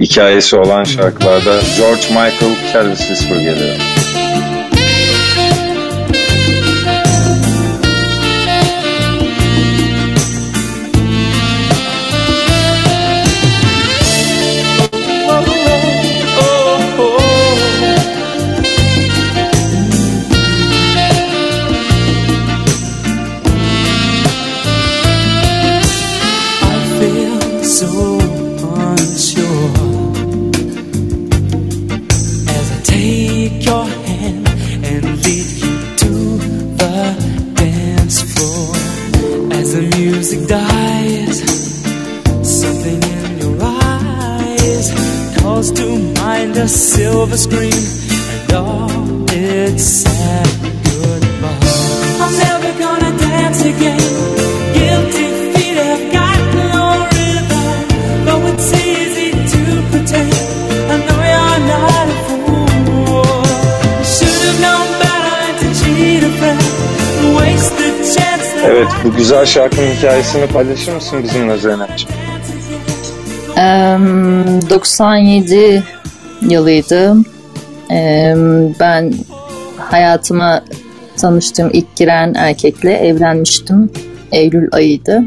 hikayesi olan şarkılarda George Michael, Careless Whisper geliyor. Şarkının hikayesini paylaşır mısın bizimle Zeynep'ciğim? Um, 97 yılıydı. Ee, ben hayatıma tanıştığım ilk giren erkekle evlenmiştim. Eylül ayıydı.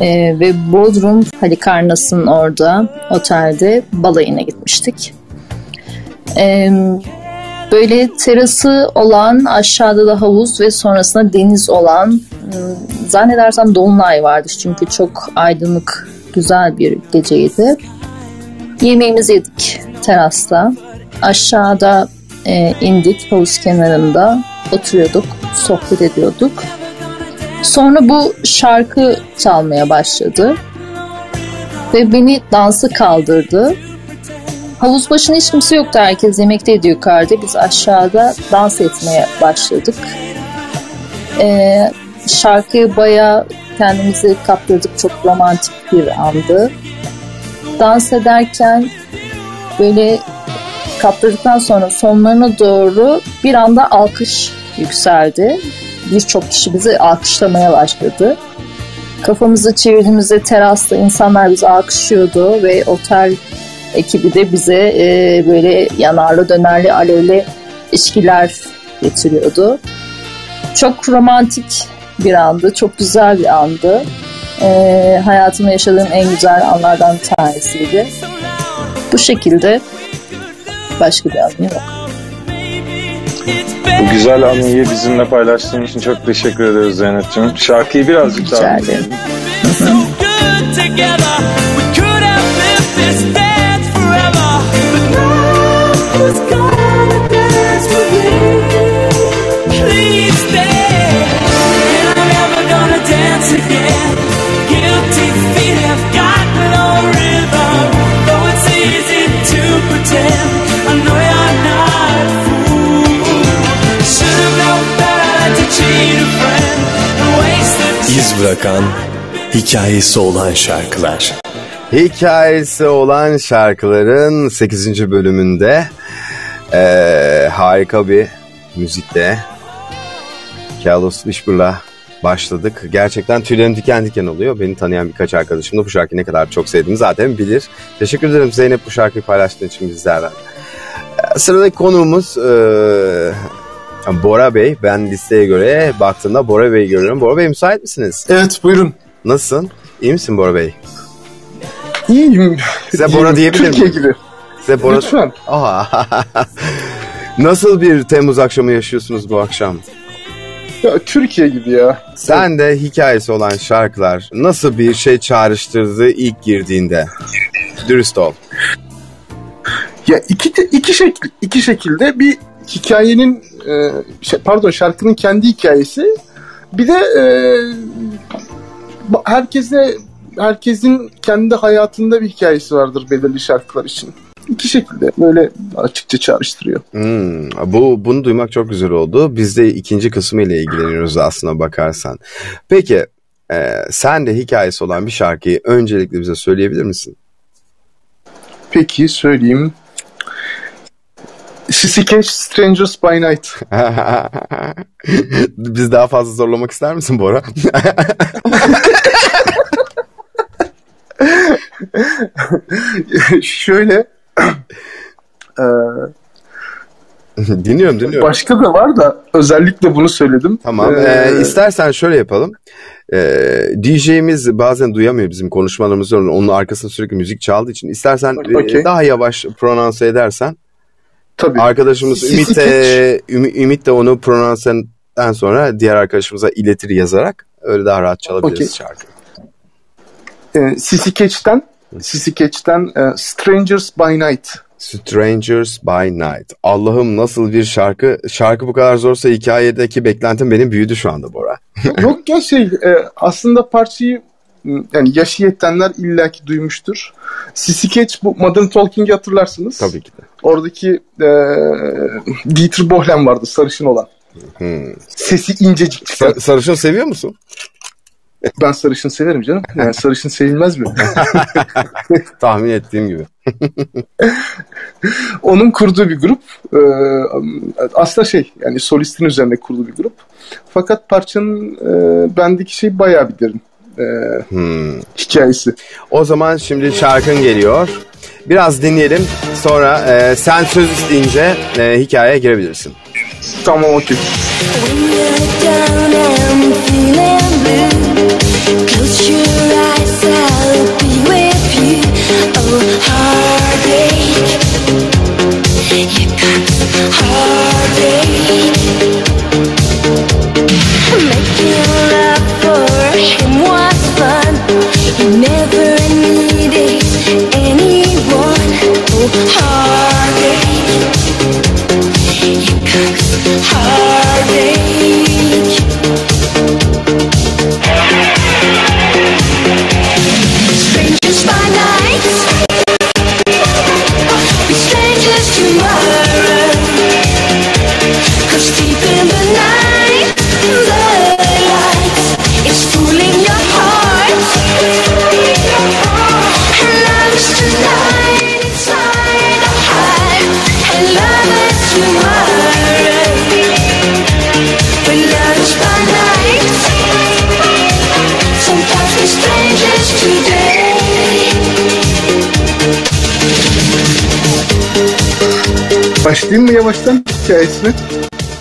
Ee, ve Bodrum Halikarnas'ın orada otelde balayına gitmiştik. Ee, böyle terası olan aşağıda da havuz ve sonrasında deniz olan zannedersem Dolunay vardı çünkü çok aydınlık güzel bir geceydi. Yemeğimizi yedik terasta. Aşağıda e, indik havuz kenarında oturuyorduk, sohbet ediyorduk. Sonra bu şarkı çalmaya başladı ve beni dansı kaldırdı. Havuz başında hiç kimse yoktu. Herkes yemekteydi yukarıda. Biz aşağıda dans etmeye başladık. Ee, şarkıyı baya kendimizi kaptırdık. Çok romantik bir andı dans ederken böyle kaptırdıktan sonra sonlarına doğru bir anda alkış yükseldi. Birçok kişi bizi alkışlamaya başladı. Kafamızı çevirdiğimizde terasta insanlar bizi alkışlıyordu ve otel ekibi de bize e, böyle yanarlı dönerli alevli içkiler getiriyordu. Çok romantik bir andı, çok güzel bir andı e, hayatımda yaşadığım en güzel anlardan bir tanesiydi. Bu şekilde başka bir anım yok. Bu güzel anıyı bizimle paylaştığın için çok teşekkür ederiz Zeynep'ciğim. Şarkıyı birazcık daha dinleyelim. iz bırakan, hikayesi olan şarkılar. Hikayesi olan şarkıların 8. bölümünde ee, harika bir müzikle Carlos Whisper'la başladık. Gerçekten tüylerim diken diken oluyor. Beni tanıyan birkaç arkadaşım da bu şarkıyı ne kadar çok sevdiğimi zaten bilir. Teşekkür ederim Zeynep bu şarkıyı paylaştığın için bizlerle. Sıradaki konuğumuz e, Bora Bey. Ben listeye göre baktığımda Bora Bey'i görüyorum. Bora Bey müsait misiniz? Evet buyurun. Nasılsın? İyi misin Bora Bey? İyiyim. Size Bora diyebilir miyim? Türkiye gibi. Size Bora... Lütfen. Aha. Nasıl bir Temmuz akşamı yaşıyorsunuz bu akşam? Ya, Türkiye gibi ya. Sen de hikayesi olan şarkılar nasıl bir şey çağrıştırdı ilk girdiğinde? Dürüst ol. Ya iki iki şekil iki şekilde bir hikayenin e, şey, pardon şarkının kendi hikayesi bir de e, herkese herkesin kendi hayatında bir hikayesi vardır belirli şarkılar için. İki şekilde böyle açıkça çağrıştırıyor. Hmm, bu bunu duymak çok güzel oldu. Biz de ikinci kısmı ile ilgileniyoruz aslına bakarsan. Peki e, sen de hikayesi olan bir şarkıyı öncelikle bize söyleyebilir misin? Peki söyleyeyim. Sissy Strangers by Night. Biz daha fazla zorlamak ister misin Bora? Şöyle e, dinliyorum dinliyorum. Başka da var da özellikle bunu söyledim. Tamam. Ee, ee, istersen şöyle yapalım. Ee, DJ'miz bazen duyamıyor bizim konuşmalarımızı. Onun arkasında sürekli müzik çaldığı için. istersen okay. e, daha yavaş prononse edersen. Tabii. Arkadaşımız Ümit de, Ümit de onu prononse'den sonra diğer arkadaşımıza iletir yazarak. Öyle daha rahat çalabiliriz okay. şarkıyı. Ee, Sisi Catch'ten Sisi Catch'ten e, Strangers by Night Strangers by Night. Allah'ım nasıl bir şarkı. Şarkı bu kadar zorsa hikayedeki beklentim benim büyüdü şu anda Bora. Yok ya şey e, aslında parçayı yani yaşı yetenler illaki duymuştur. Sissy Catch bu Modern Talking'i hatırlarsınız. Tabii ki de. Oradaki e, Dieter Bohlen vardı sarışın olan. Hmm. Sesi incecik. Sa- sarışın seviyor musun? Ben sarışın severim canım. Yani sarışın sevilmez mi? Tahmin ettiğim gibi. Onun kurduğu bir grup. E, aslında şey yani solistin üzerine kurduğu bir grup. Fakat parçanın e, bendeki şey bayağı bir derin. E, hmm. Hikayesi. O zaman şimdi şarkın geliyor. Biraz dinleyelim. Sonra e, sen söz isteyince e, hikayeye girebilirsin. Tamam okey. Close never Başlayayım mı yavaştan hikayesine?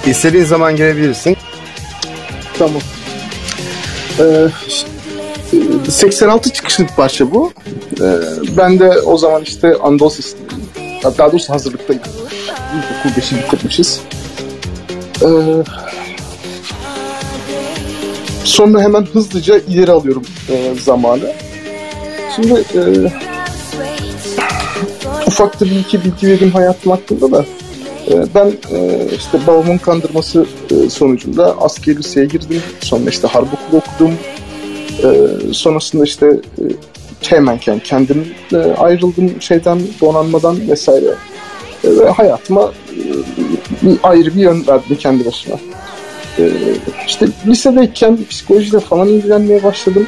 İstediğin zaman girebilirsin. Tamam. Ee, 86 çıkışlı bir parça bu. Ee, ben de o zaman işte Anadolu daha doğrusu hazırlıktaydım. İlkokul 5'i bitirmişiz. Ee, sonra hemen hızlıca ileri alıyorum e, zamanı. Şimdi e, ufak da bir iki bilgi vereyim hayatım hakkında da. E, ben e, işte babamın kandırması e, sonucunda askeri liseye girdim. Sonra işte harp okulu okudum. Sonrasında işte hemenken kendim ayrıldım şeyden donanmadan vesaire. Ve hayatıma bir ayrı bir yön verdim kendi başıma. İşte lisedeyken psikolojiyle falan ilgilenmeye başladım.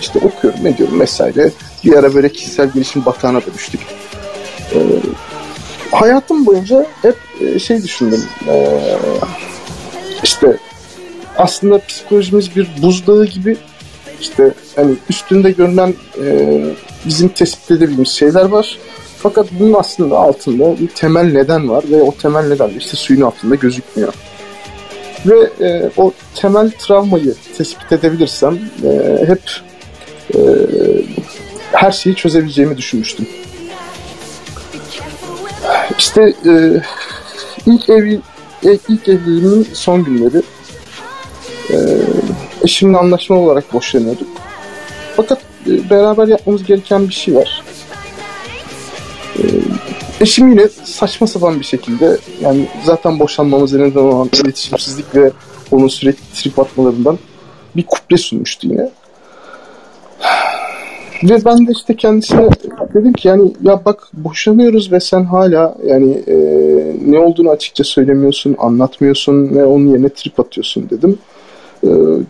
İşte okuyorum, ediyorum vesaire. Bir ara böyle kişisel gelişim batağına da düştük e, hayatım boyunca hep e, şey düşündüm. E, işte aslında psikolojimiz bir buzdağı gibi işte hani üstünde görünen e, bizim tespit edebildiğimiz şeyler var. Fakat bunun aslında altında bir temel neden var ve o temel neden de işte suyun altında gözükmüyor. Ve e, o temel travmayı tespit edebilirsem e, hep e, her şeyi çözebileceğimi düşünmüştüm. İşte e, ilk evi ilk evliliğimin son günleri e, eşimle anlaşma olarak boşanıyorduk. Fakat e, beraber yapmamız gereken bir şey var. E, eşim yine saçma sapan bir şekilde yani zaten boşanmamıza neden olan iletişimsizlik ve onun sürekli trip atmalarından bir kuple sunmuştu yine. Ve ben de işte kendisine dedim ki yani ya bak boşanıyoruz ve sen hala yani e, ne olduğunu açıkça söylemiyorsun, anlatmıyorsun ve onun yerine trip atıyorsun dedim. E,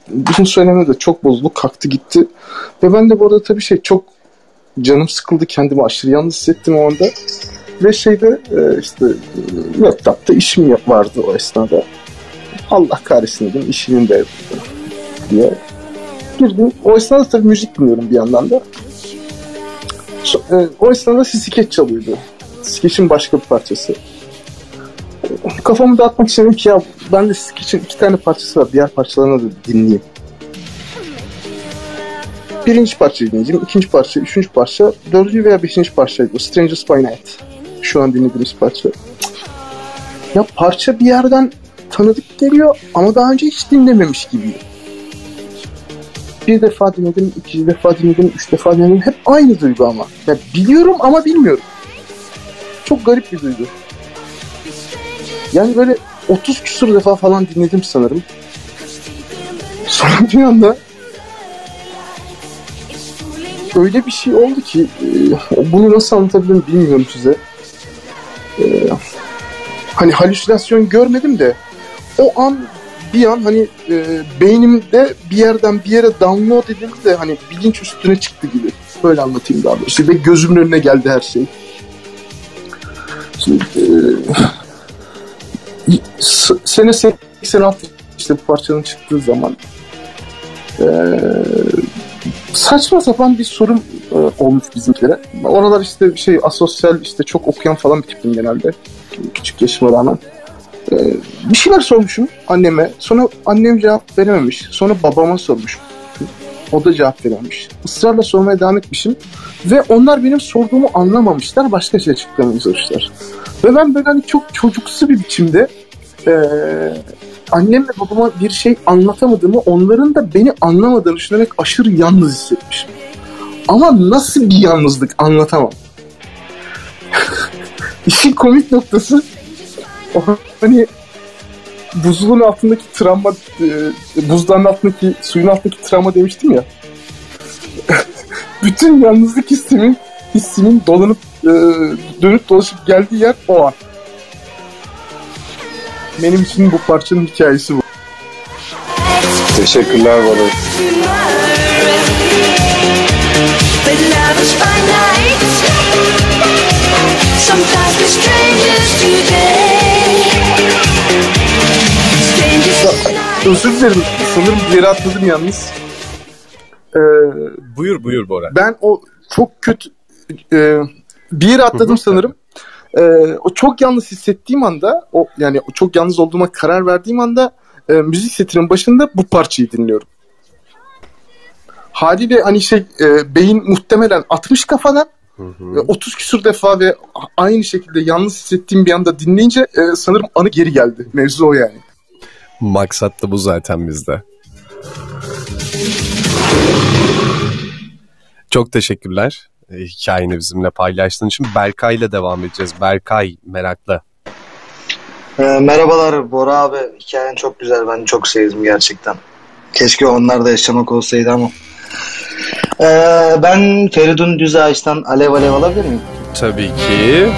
bunu söyleme de çok bozuldu, kalktı gitti. Ve ben de bu arada tabii şey çok canım sıkıldı, kendimi aşırı yalnız hissettim o anda. Ve şeyde e, işte laptopta işim vardı o esnada. Allah kahretsin dedim, işimin de diye girdim. O esnada tabii müzik dinliyorum bir yandan da. E, o esnada skeç çalıyordu. Skeç'in başka bir parçası. Kafamı dağıtmak için ki ya ben de Skeç'in iki tane parçası var. Diğer parçalarını da dinleyeyim. Birinci parçayı dinleyeceğim. ikinci parça, üçüncü parça, dördüncü veya beşinci parçaydı. Strangers by Night. Şu an dinlediğimiz parça. Ya parça bir yerden tanıdık geliyor ama daha önce hiç dinlememiş gibiyim. Bir defa dinledim, ikinci defa dinledim, üç defa dinledim. Hep aynı duygu ama. Ya biliyorum ama bilmiyorum. Çok garip bir duygu. Yani böyle 30 küsur defa falan dinledim sanırım. Sonra bir anda öyle bir şey oldu ki e, bunu nasıl anlatabilirim bilmiyorum size. E, hani halüsinasyon görmedim de o an bir an hani e, beynimde bir yerden bir yere download edildi de hani bilinç üstüne çıktı gibi. Böyle anlatayım daha doğrusu. Ve gözümün önüne geldi her şey. Şimdi, e, sene 86 işte bu parçanın çıktığı zaman e, saçma sapan bir sorun e, olmuş bizimkilere. Oralar işte şey asosyal işte çok okuyan falan bir tipim genelde. Küçük yaşıma rağmen. E, bir şeyler sormuşum anneme. Sonra annem cevap verememiş. Sonra babama sormuş. O da cevap verememiş. Israrla sormaya devam etmişim. Ve onlar benim sorduğumu anlamamışlar. Başka şey açıklamaya çalışmışlar. Ve ben böyle hani çok çocuksu bir biçimde e, annemle babama bir şey anlatamadığımı, onların da beni anlamadığını düşünerek aşırı yalnız hissetmişim. Ama nasıl bir yalnızlık anlatamam. İşin komik noktası hani buzluğun altındaki travma, e, buzların altındaki, suyun altındaki travma demiştim ya. Bütün yalnızlık hissimin, hissimin dolanıp e, dönüp dolaşıp geldiği yer o an. Benim için bu parçanın hikayesi bu. Teşekkürler finite. Sometimes we're strangers today. Özür dilerim. Sanırım bir yere atladım yalnız. Ee, Buyur buyur Bora. ben o çok kötü e, bir yere atladım sanırım. Ee, o çok yalnız hissettiğim anda, o yani çok yalnız olduğuma karar verdiğim anda e, müzik setinin başında bu parçayı dinliyorum. Haliyle hani şey e, beyin muhtemelen 60 kafadan ve 30 küsur defa ve aynı şekilde yalnız hissettiğim bir anda dinleyince e, sanırım anı geri geldi. Mevzu o yani. Maksat da bu zaten bizde. Çok teşekkürler e, hikayeni bizimle paylaştığın için. Berkay ile devam edeceğiz. Berkay meraklı. Ee, merhabalar Bora abi. Hikayen çok güzel. Ben çok sevdim gerçekten. Keşke onlar da yaşamak olsaydı ama. Ee, ben Feridun Düzağaç'tan Alev Alev alabilir miyim? Tabii ki.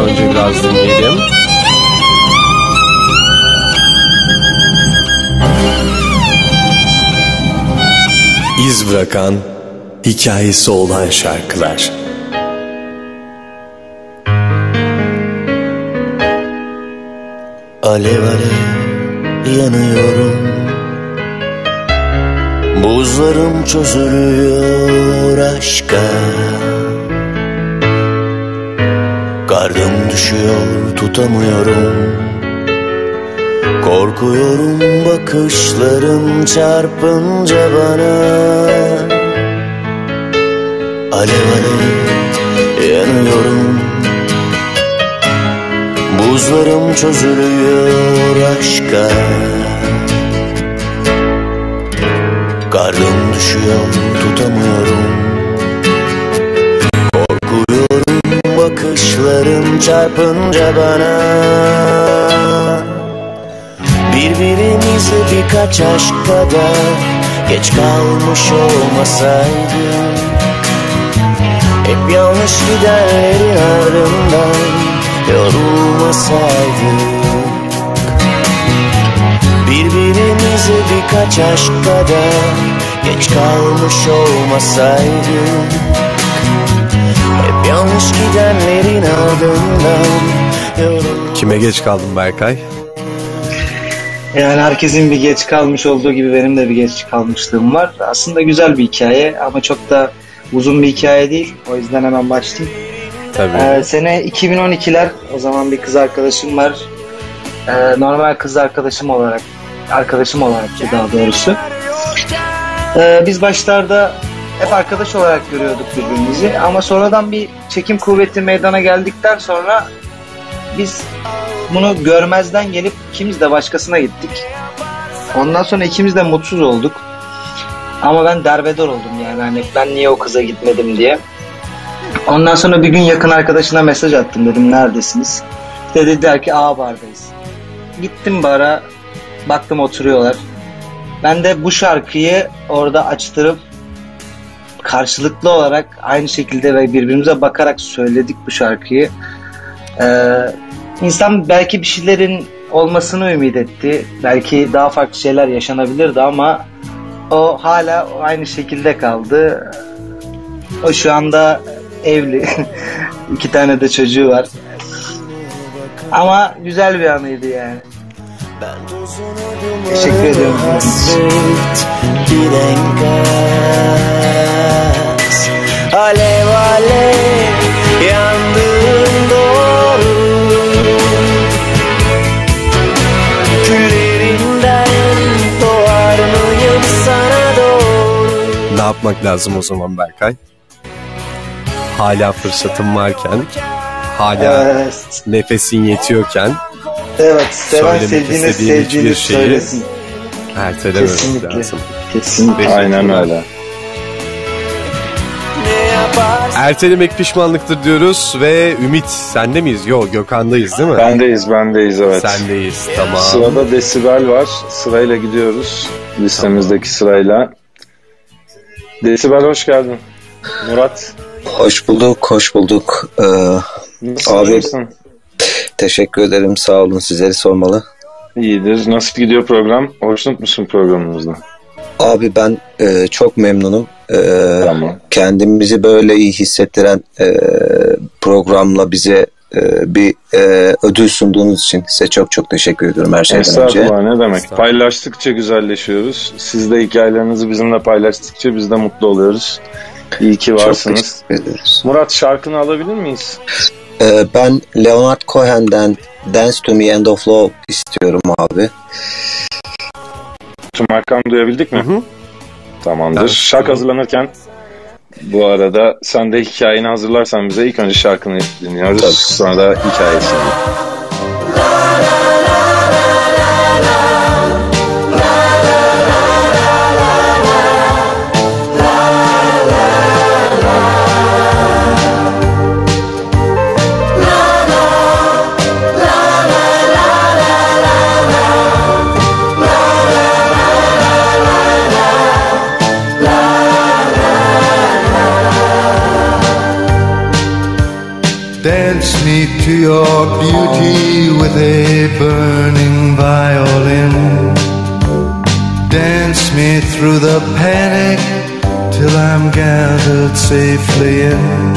Önce biraz dinleyelim. İz bırakan, hikayesi olan şarkılar. Alev alev yanıyorum. Buzlarım çözülüyor aşka. Kardım düşüyor tutamıyorum Korkuyorum bakışların çarpınca bana. Alev alev yanıyorum. Buzlarım çözülüyor aşka. Karnım düşüyor tutamıyorum. Korkuyorum bakışların çarpınca bana Birbirimize birkaç aşk kadar Geç kalmış olmasaydık Hep yanlış giderlerin ardından yorulmasaydık. Birbirimize birkaç aşk kadar Geç kalmış olmasaydık. Hep yanlış gidenlerin ardından Kime geç kaldın Berkay? Yani herkesin bir geç kalmış olduğu gibi benim de bir geç kalmışlığım var. Aslında güzel bir hikaye ama çok da uzun bir hikaye değil. O yüzden hemen başlayayım. Tabii. Ee, sene 2012'ler o zaman bir kız arkadaşım var. Ee, normal kız arkadaşım olarak arkadaşım olarak daha doğrusu. Ee, biz başlarda hep arkadaş olarak görüyorduk birbirimizi ama sonradan bir çekim kuvveti meydana geldikten sonra biz bunu görmezden gelip ikimiz de başkasına gittik. Ondan sonra ikimiz de mutsuz olduk. Ama ben derbeder oldum yani hani ben niye o kıza gitmedim diye. Ondan sonra bir gün yakın arkadaşına mesaj attım dedim neredesiniz? İşte dediler ki A bardayız. Gittim bara baktım oturuyorlar. Ben de bu şarkıyı orada açtırıp karşılıklı olarak aynı şekilde ve birbirimize bakarak söyledik bu şarkıyı. Ee, insan belki bir şeylerin olmasını ümit etti. Belki daha farklı şeyler yaşanabilirdi ama o hala aynı şekilde kaldı. O şu anda evli. İki tane de çocuğu var. Ama güzel bir anıydı yani. Teşekkür gaz Alev alev yandığın yapmak lazım o zaman Berkay? Hala fırsatın varken, hala Evet, nefesin yetiyorken evet seven sevdiğine sevdiğini şeyi- söylesin. ertelememek Kesinlikle. lazım. Kesinlikle. Aynen öyle. Ertelemek pişmanlıktır diyoruz ve Ümit sende miyiz? Yok Gökhan'dayız değil mi? Bendeyiz, bendeyiz evet. Sendeyiz tamam. Sırada Desibel var. Sırayla gidiyoruz. Listemizdeki sırayla. Desibel hoş geldin. Murat, Hoş bulduk, hoş bulduk. Ee? Abi- misin? teşekkür ederim, sağ olun. Sizleri sormalı. İyidir. Nasıl gidiyor program? Hoşnut musun programımızda? Abi ben e, çok memnunum. E, Tamam. Kendimizi böyle iyi hissettiren e, programla bize bir e, ödül sunduğunuz için size çok çok teşekkür ediyorum her şeyden önce. Estağfurullah ne demek. Paylaştıkça güzelleşiyoruz. Siz de hikayelerinizi bizimle paylaştıkça biz de mutlu oluyoruz. İyi ki Çok varsınız. teşekkür ederiz. Murat şarkını alabilir miyiz? E, ben Leonard Cohen'den Dance to Me End of Love istiyorum abi. Tüm Hakan duyabildik mi? Hı hı. Tamamdır. Evet. Şarkı hazırlanırken bu arada sen de hikayeni hazırlarsan bize ilk önce şarkını dinliyoruz. Tabii. Sonra da hikayesini. Safely in.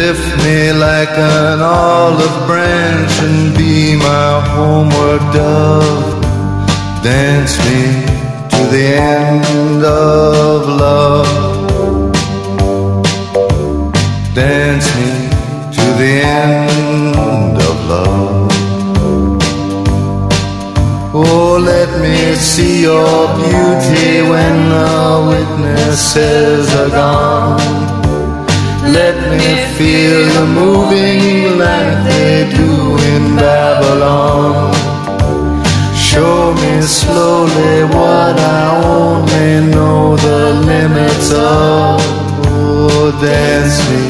Lift me like an olive branch and be my homeward dove. Dance me to the end of love. Dance me to the end see your beauty when the witnesses are gone. Let me feel the moving like they do in Babylon. Show me slowly what I only know the limits of. Oh, dance me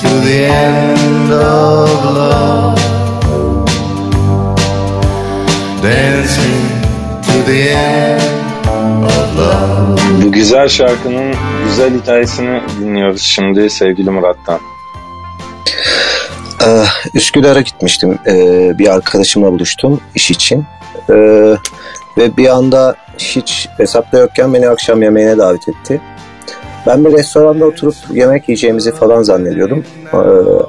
to the end of love. Dance me the end of love. Bu güzel şarkının güzel hikayesini dinliyoruz şimdi sevgili Murat'tan. Ee, Üsküdar'a gitmiştim. Ee, bir arkadaşımla buluştum iş için. Ee, ve bir anda hiç hesapta yokken beni akşam yemeğine davet etti. Ben bir restoranda oturup yemek yiyeceğimizi falan zannediyordum. Ee,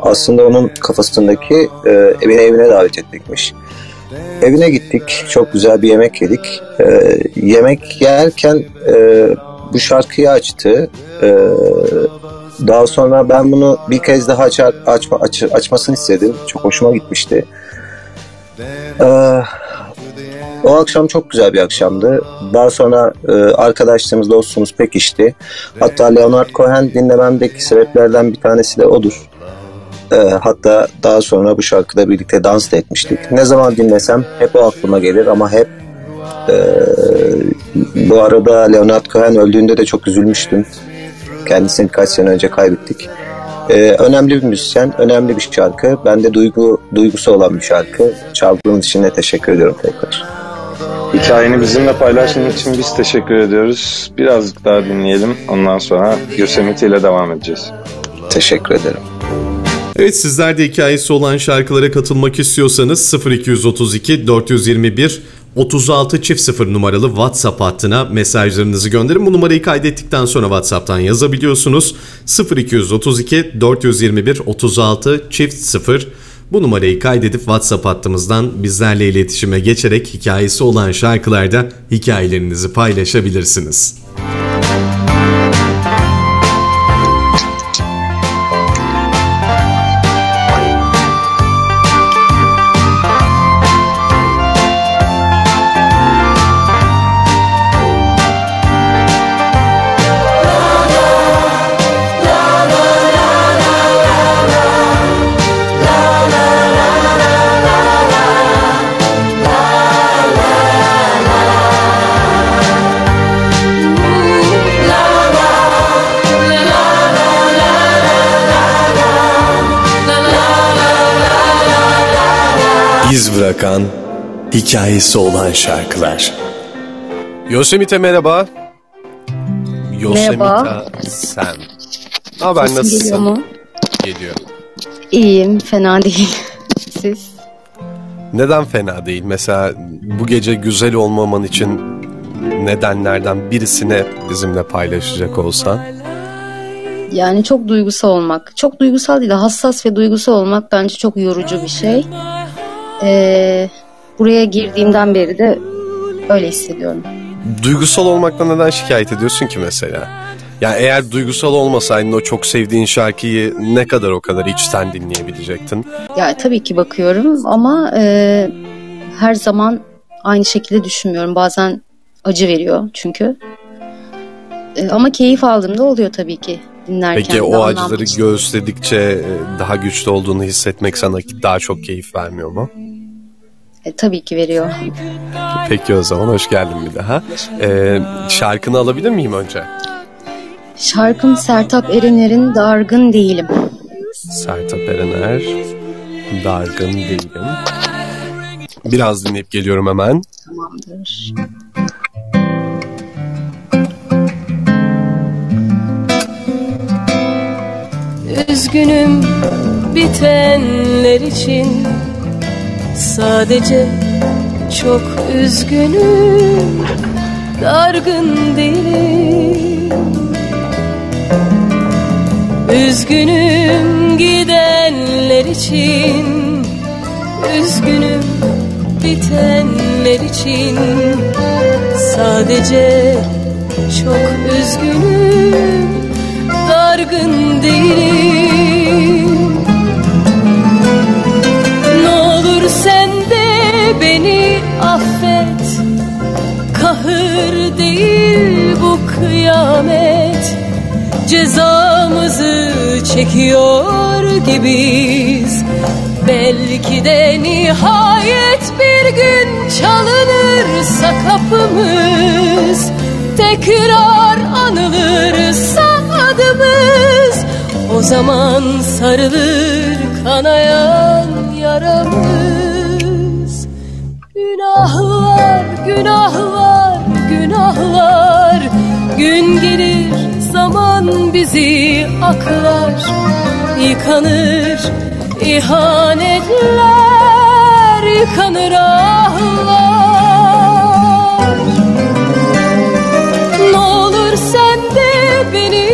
aslında onun kafasındaki e, evine evine davet etmekmiş. Evine gittik. Çok güzel bir yemek yedik. Ee, yemek yerken e, bu şarkıyı açtı. Ee, daha sonra ben bunu bir kez daha açar, açma, aç, açmasını istedim. Çok hoşuma gitmişti. Ee, o akşam çok güzel bir akşamdı. Daha sonra e, arkadaşlığımız, dostluğumuz pekişti. Hatta Leonard Cohen dinlememdeki sebeplerden bir tanesi de odur. Ee, hatta daha sonra bu şarkıda birlikte dans da etmiştik. Ne zaman dinlesem hep o aklıma gelir ama hep e, bu arada Leonard Cohen öldüğünde de çok üzülmüştüm. Kendisini kaç sene önce kaybettik. Ee, önemli bir müzisyen, önemli bir şarkı. Ben de duygu, duygusu olan bir şarkı. Çaldığınız için de teşekkür ediyorum tekrar. Hikayeni bizimle paylaştığın için biz teşekkür ediyoruz. Birazcık daha dinleyelim. Ondan sonra Yosemite ile devam edeceğiz. Teşekkür ederim. Evet sizler de hikayesi olan şarkılara katılmak istiyorsanız 0232 421 36 çift 0 numaralı WhatsApp hattına mesajlarınızı gönderin. Bu numarayı kaydettikten sonra WhatsApp'tan yazabiliyorsunuz. 0232 421 36 çift 0 bu numarayı kaydedip WhatsApp hattımızdan bizlerle iletişime geçerek hikayesi olan şarkılarda hikayelerinizi paylaşabilirsiniz. İz bırakan, hikayesi olan şarkılar. Yosemite merhaba. Yosemite Merhaba. sen. Ne haber Sesim nasılsın? geliyor mu? Geliyor. İyiyim, fena değil. Siz? Neden fena değil? Mesela bu gece güzel olmaman için nedenlerden birisini bizimle paylaşacak olsan. Yani çok duygusal olmak. Çok duygusal değil de hassas ve duygusal olmak bence çok yorucu bir şey. Ee, buraya girdiğimden beri de öyle hissediyorum. Duygusal olmaktan neden şikayet ediyorsun ki mesela? Yani eğer duygusal olmasaydın o çok sevdiğin şarkıyı ne kadar o kadar içten dinleyebilecektin? Ya tabii ki bakıyorum ama e, her zaman aynı şekilde düşünmüyorum. Bazen acı veriyor çünkü. E, ama keyif aldığımda oluyor tabii ki dinlerken. Peki o acıları göğüsledikçe e, daha güçlü olduğunu hissetmek sana daha çok keyif vermiyor mu? E, tabii ki veriyor. Peki o zaman hoş geldin bir daha. Ee, şarkını alabilir miyim önce? Şarkım Sertap Erener'in Dargın Değilim. Sertab Erener, Dargın Değilim. Biraz dinleyip geliyorum hemen. Tamamdır. Üzgünüm bitenler için Sadece çok üzgünüm Dargın değilim. Üzgünüm gidenler için Üzgünüm bitenler için. Sadece çok üzgünüm Dargın değilim olur sen de beni affet. Kahır değil bu kıyamet. Cezamızı çekiyor gibiyiz. Belki de nihayet bir gün çalınırsa kapımız. Tekrar anılırsa adımız. O zaman sarılır kanayan yaramız Günahlar, günahlar, günahlar Gün gelir zaman bizi aklar. Yıkanır ihanetler Yıkanır ahlar. Ne olur sen de beni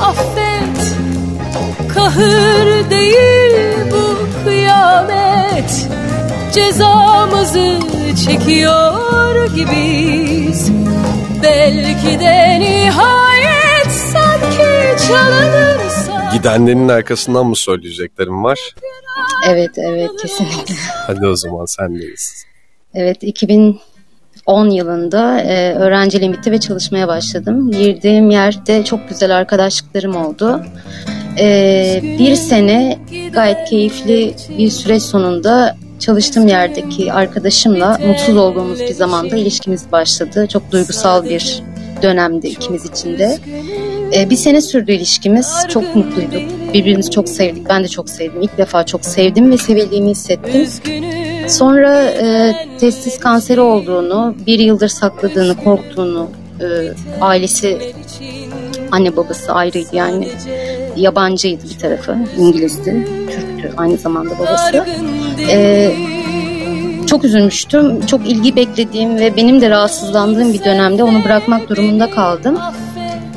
affet. Kahır değil Cezamızı çekiyor gibiyiz Belki de nihayet sanki çalınırsa Gidenlerin arkasından mı söyleyeceklerim var? Evet evet kesinlikle. Hadi o zaman sendeyiz. Evet 2010 yılında e, öğrenciliğim bitti ve çalışmaya başladım. Girdiğim yerde çok güzel arkadaşlıklarım oldu. E, bir sene gayet keyifli bir süreç sonunda çalıştığım yerdeki arkadaşımla mutsuz olduğumuz bir zamanda ilişkimiz başladı. Çok duygusal bir dönemdi ikimiz için de. E, bir sene sürdü ilişkimiz. Çok mutluyduk. Birbirimizi çok sevdik. Ben de çok sevdim. İlk defa çok sevdim ve sevildiğimi hissettim. Sonra e, testis kanseri olduğunu, bir yıldır sakladığını, korktuğunu, e, ailesi, anne babası ayrıydı yani. Yabancıydı bir tarafı, İngilizdi, Türktü aynı zamanda babası. E, çok üzülmüştüm. Çok ilgi beklediğim ve benim de rahatsızlandığım bir dönemde onu bırakmak durumunda kaldım.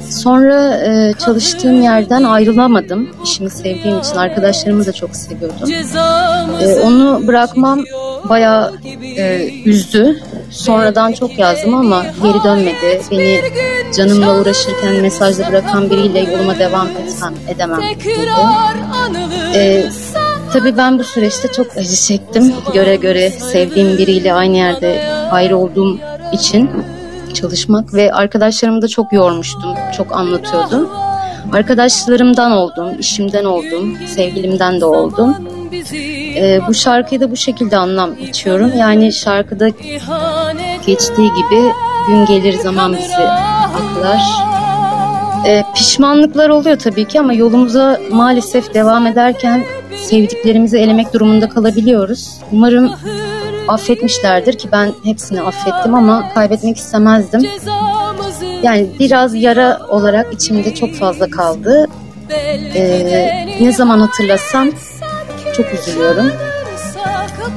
Sonra e, çalıştığım yerden ayrılamadım. İşimi sevdiğim için arkadaşlarımı da çok seviyordum. E, onu bırakmam bayağı e, üzdü. Sonradan çok yazdım ama geri dönmedi. Beni canımla uğraşırken mesajla bırakan biriyle yoluma devam etsem edemem dedi. E, tabii ben bu süreçte çok acı çektim. Göre göre sevdiğim biriyle aynı yerde ayrı olduğum için çalışmak ve arkadaşlarımı da çok yormuştum. Çok anlatıyordum. Arkadaşlarımdan oldum, işimden oldum, sevgilimden de oldum. Ee, bu şarkıyı da bu şekilde anlam içiyorum. Yani şarkıda geçtiği gibi gün gelir zaman bizi aklar. Ee, pişmanlıklar oluyor tabii ki ama yolumuza maalesef devam ederken sevdiklerimizi elemek durumunda kalabiliyoruz. Umarım affetmişlerdir ki ben hepsini affettim ama kaybetmek istemezdim. Yani biraz yara olarak içimde çok fazla kaldı. Ee, ne zaman hatırlasam çok üzülüyorum.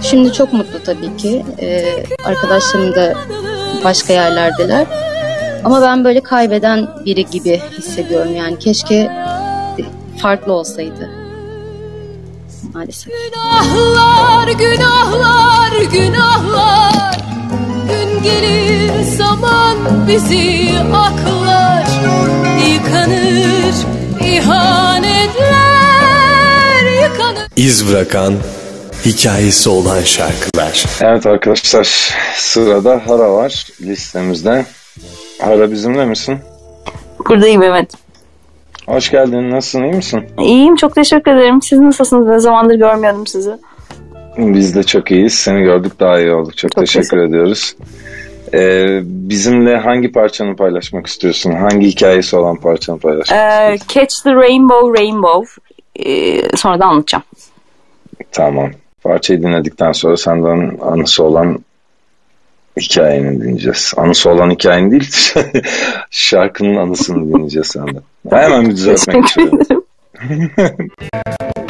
Şimdi çok mutlu tabii ki. Ee, arkadaşlarım da başka yerlerdeler. Ama ben böyle kaybeden biri gibi hissediyorum yani. Keşke farklı olsaydı. Maalesef. Günahlar, günahlar, günahlar Gün gelir zaman bizi aklar Yıkanır ihanetler Yıkanır İz bırakan, hikayesi olan şarkılar. Evet arkadaşlar sırada Hara var listemizde. Hara bizimle misin? Buradayım evet. Hoş geldin. Nasılsın? iyi misin? İyiyim çok teşekkür ederim. Siz nasılsınız? Ne zamandır görmüyordum sizi. Biz de çok iyiyiz. Seni gördük daha iyi olduk. Çok, teşekkür ediyoruz. Ee, bizimle hangi parçanı paylaşmak istiyorsun? Hangi hikayesi olan parçanı paylaşmak Ee, Catch the Rainbow Rainbow. Ee, sonra da anlatacağım. Tamam. Parçayı dinledikten sonra senden anısı olan hikayeni dinleyeceğiz. Anısı olan hikayen değil, şarkının anısını dinleyeceğiz senden. Hemen bir düzeltmek istiyorum.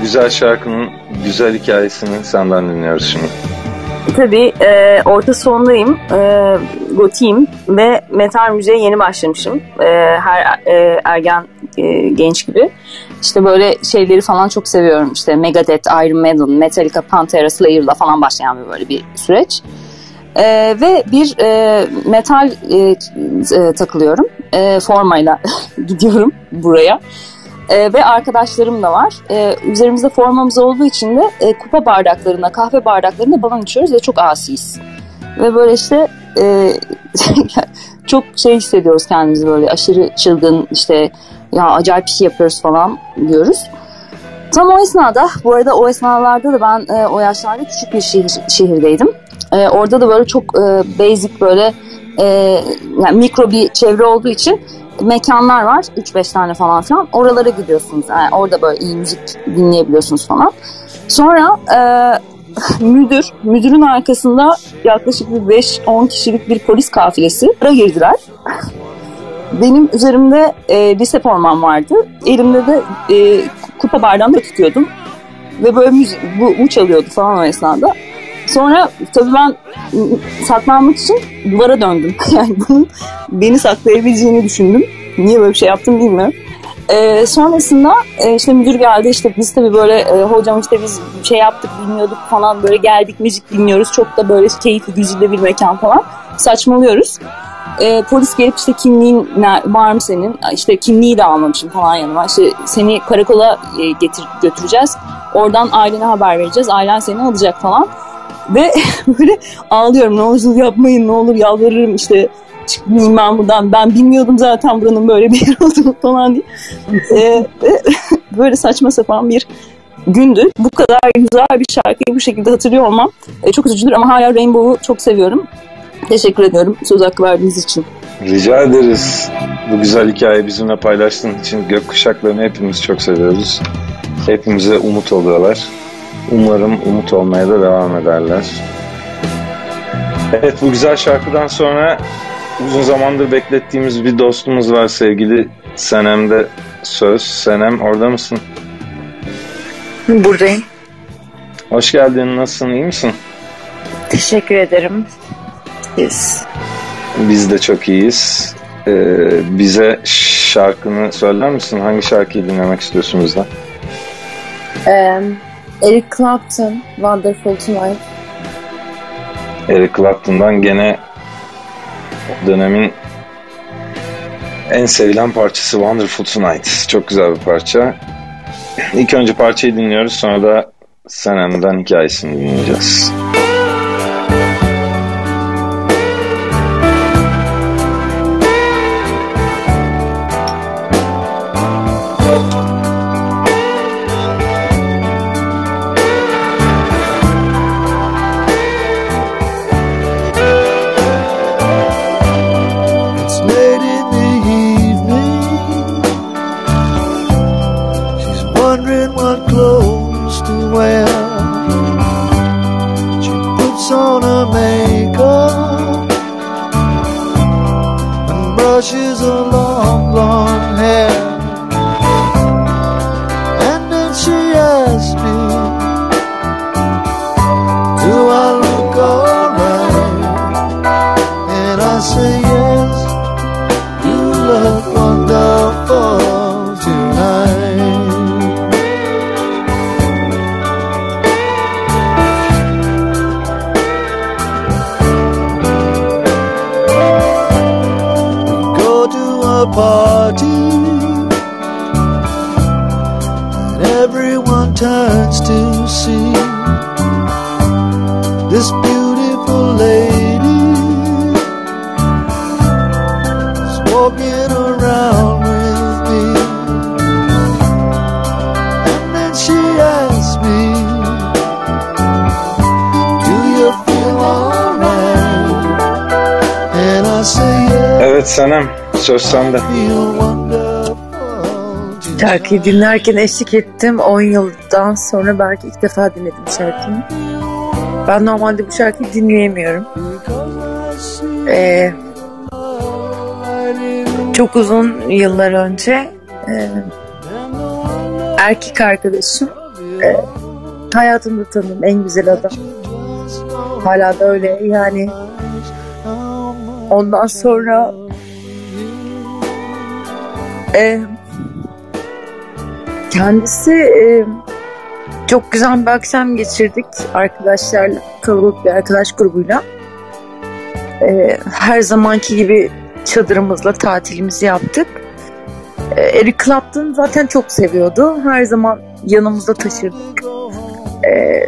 güzel şarkının güzel hikayesini senden dinliyoruz şimdi. Tabii e, orta sondayım, e, gotiyim ve metal müziğe yeni başlamışım. E, her e, ergen e, genç gibi. İşte böyle şeyleri falan çok seviyorum. İşte Megadeth, Iron Maiden, Metallica, Pantera, Slayer'la falan başlayan bir böyle bir süreç. E, ve bir e, metal e, e, takılıyorum. E, formayla gidiyorum buraya. E, ve arkadaşlarım da var. E, üzerimizde formamız olduğu için de e, kupa bardaklarına, kahve bardaklarına balon içiyoruz ve çok asiyiz. Ve böyle işte e, çok şey hissediyoruz kendimizi böyle aşırı çılgın işte ya acayip şey yapıyoruz falan diyoruz. Tam o esnada, bu arada o esnalarda da ben e, o yaşlarda küçük bir şehir, şehirdeydim. E, orada da böyle çok e, basic böyle e, yani mikro bir çevre olduğu için mekanlar var. 3-5 tane falan filan. Oralara gidiyorsunuz. Yani orada böyle iyi müzik dinleyebiliyorsunuz falan. Sonra e, müdür, müdürün arkasında yaklaşık bir 5-10 kişilik bir polis kafilesi ara girdiler. Benim üzerimde e, lise formam vardı. Elimde de e, kupa bardağını tutuyordum. Ve böyle müzik, bu, bu çalıyordu falan o esnada. Sonra tabii ben saklanmak için duvara döndüm. Yani bunun beni saklayabileceğini düşündüm. Niye böyle bir şey yaptım bilmiyorum. Ee, sonrasında e, işte müdür geldi işte biz tabii böyle e, hocam işte biz şey yaptık bilmiyorduk falan böyle geldik müzik dinliyoruz çok da böyle keyifli güzide bir mekan falan saçmalıyoruz. Ee, polis gelip işte kimliğin var mı senin işte kimliği de almamışım falan yanıma işte seni karakola e, getir götüreceğiz oradan ailene haber vereceğiz ailen seni alacak falan ve böyle ağlıyorum ne olur yapmayın ne olur yalvarırım işte çıkmayayım ben buradan. Ben bilmiyordum zaten buranın böyle bir yer olduğunu falan diye. Ee, böyle saçma sapan bir gündü. Bu kadar güzel bir şarkıyı bu şekilde hatırlıyor olmam e, çok üzücüdür ama hala Rainbow'u çok seviyorum. Teşekkür ediyorum söz hakkı verdiğiniz için. Rica ederiz. Bu güzel hikayeyi bizimle paylaştığın için gökkuşaklarını hepimiz çok seviyoruz. Hepimize umut oluyorlar. Umarım umut olmaya da devam ederler. Evet bu güzel şarkıdan sonra uzun zamandır beklettiğimiz bir dostumuz var sevgili Senem'de söz. Senem orada mısın? Buradayım. Hoş geldin. Nasılsın? iyi misin? Teşekkür ederim. Biz. Biz de çok iyiyiz. Ee, bize şarkını söyler misin? Hangi şarkıyı dinlemek istiyorsun bizden? Ee, Eric Clapton, Wonderful Tonight. Eric Clapton'dan gene dönemin en sevilen parçası Wonderful Tonight. Çok güzel bir parça. İlk önce parçayı dinliyoruz sonra da Senem'den hikayesini dinleyeceğiz. 90'da. Şarkıyı dinlerken eşlik ettim. 10 yıldan sonra belki ilk defa dinledim şarkıyı. Ben normalde bu şarkıyı dinleyemiyorum. Ee, çok uzun yıllar önce e, erkek arkadaşım e, hayatımda tanıdığım en güzel adam. Hala da öyle yani. Ondan sonra e, kendisi e, çok güzel bir akşam geçirdik arkadaşlarla, kalabalık bir arkadaş grubuyla. E, her zamanki gibi çadırımızla tatilimizi yaptık. E, Eric Clapton zaten çok seviyordu. Her zaman yanımızda taşırdık. E,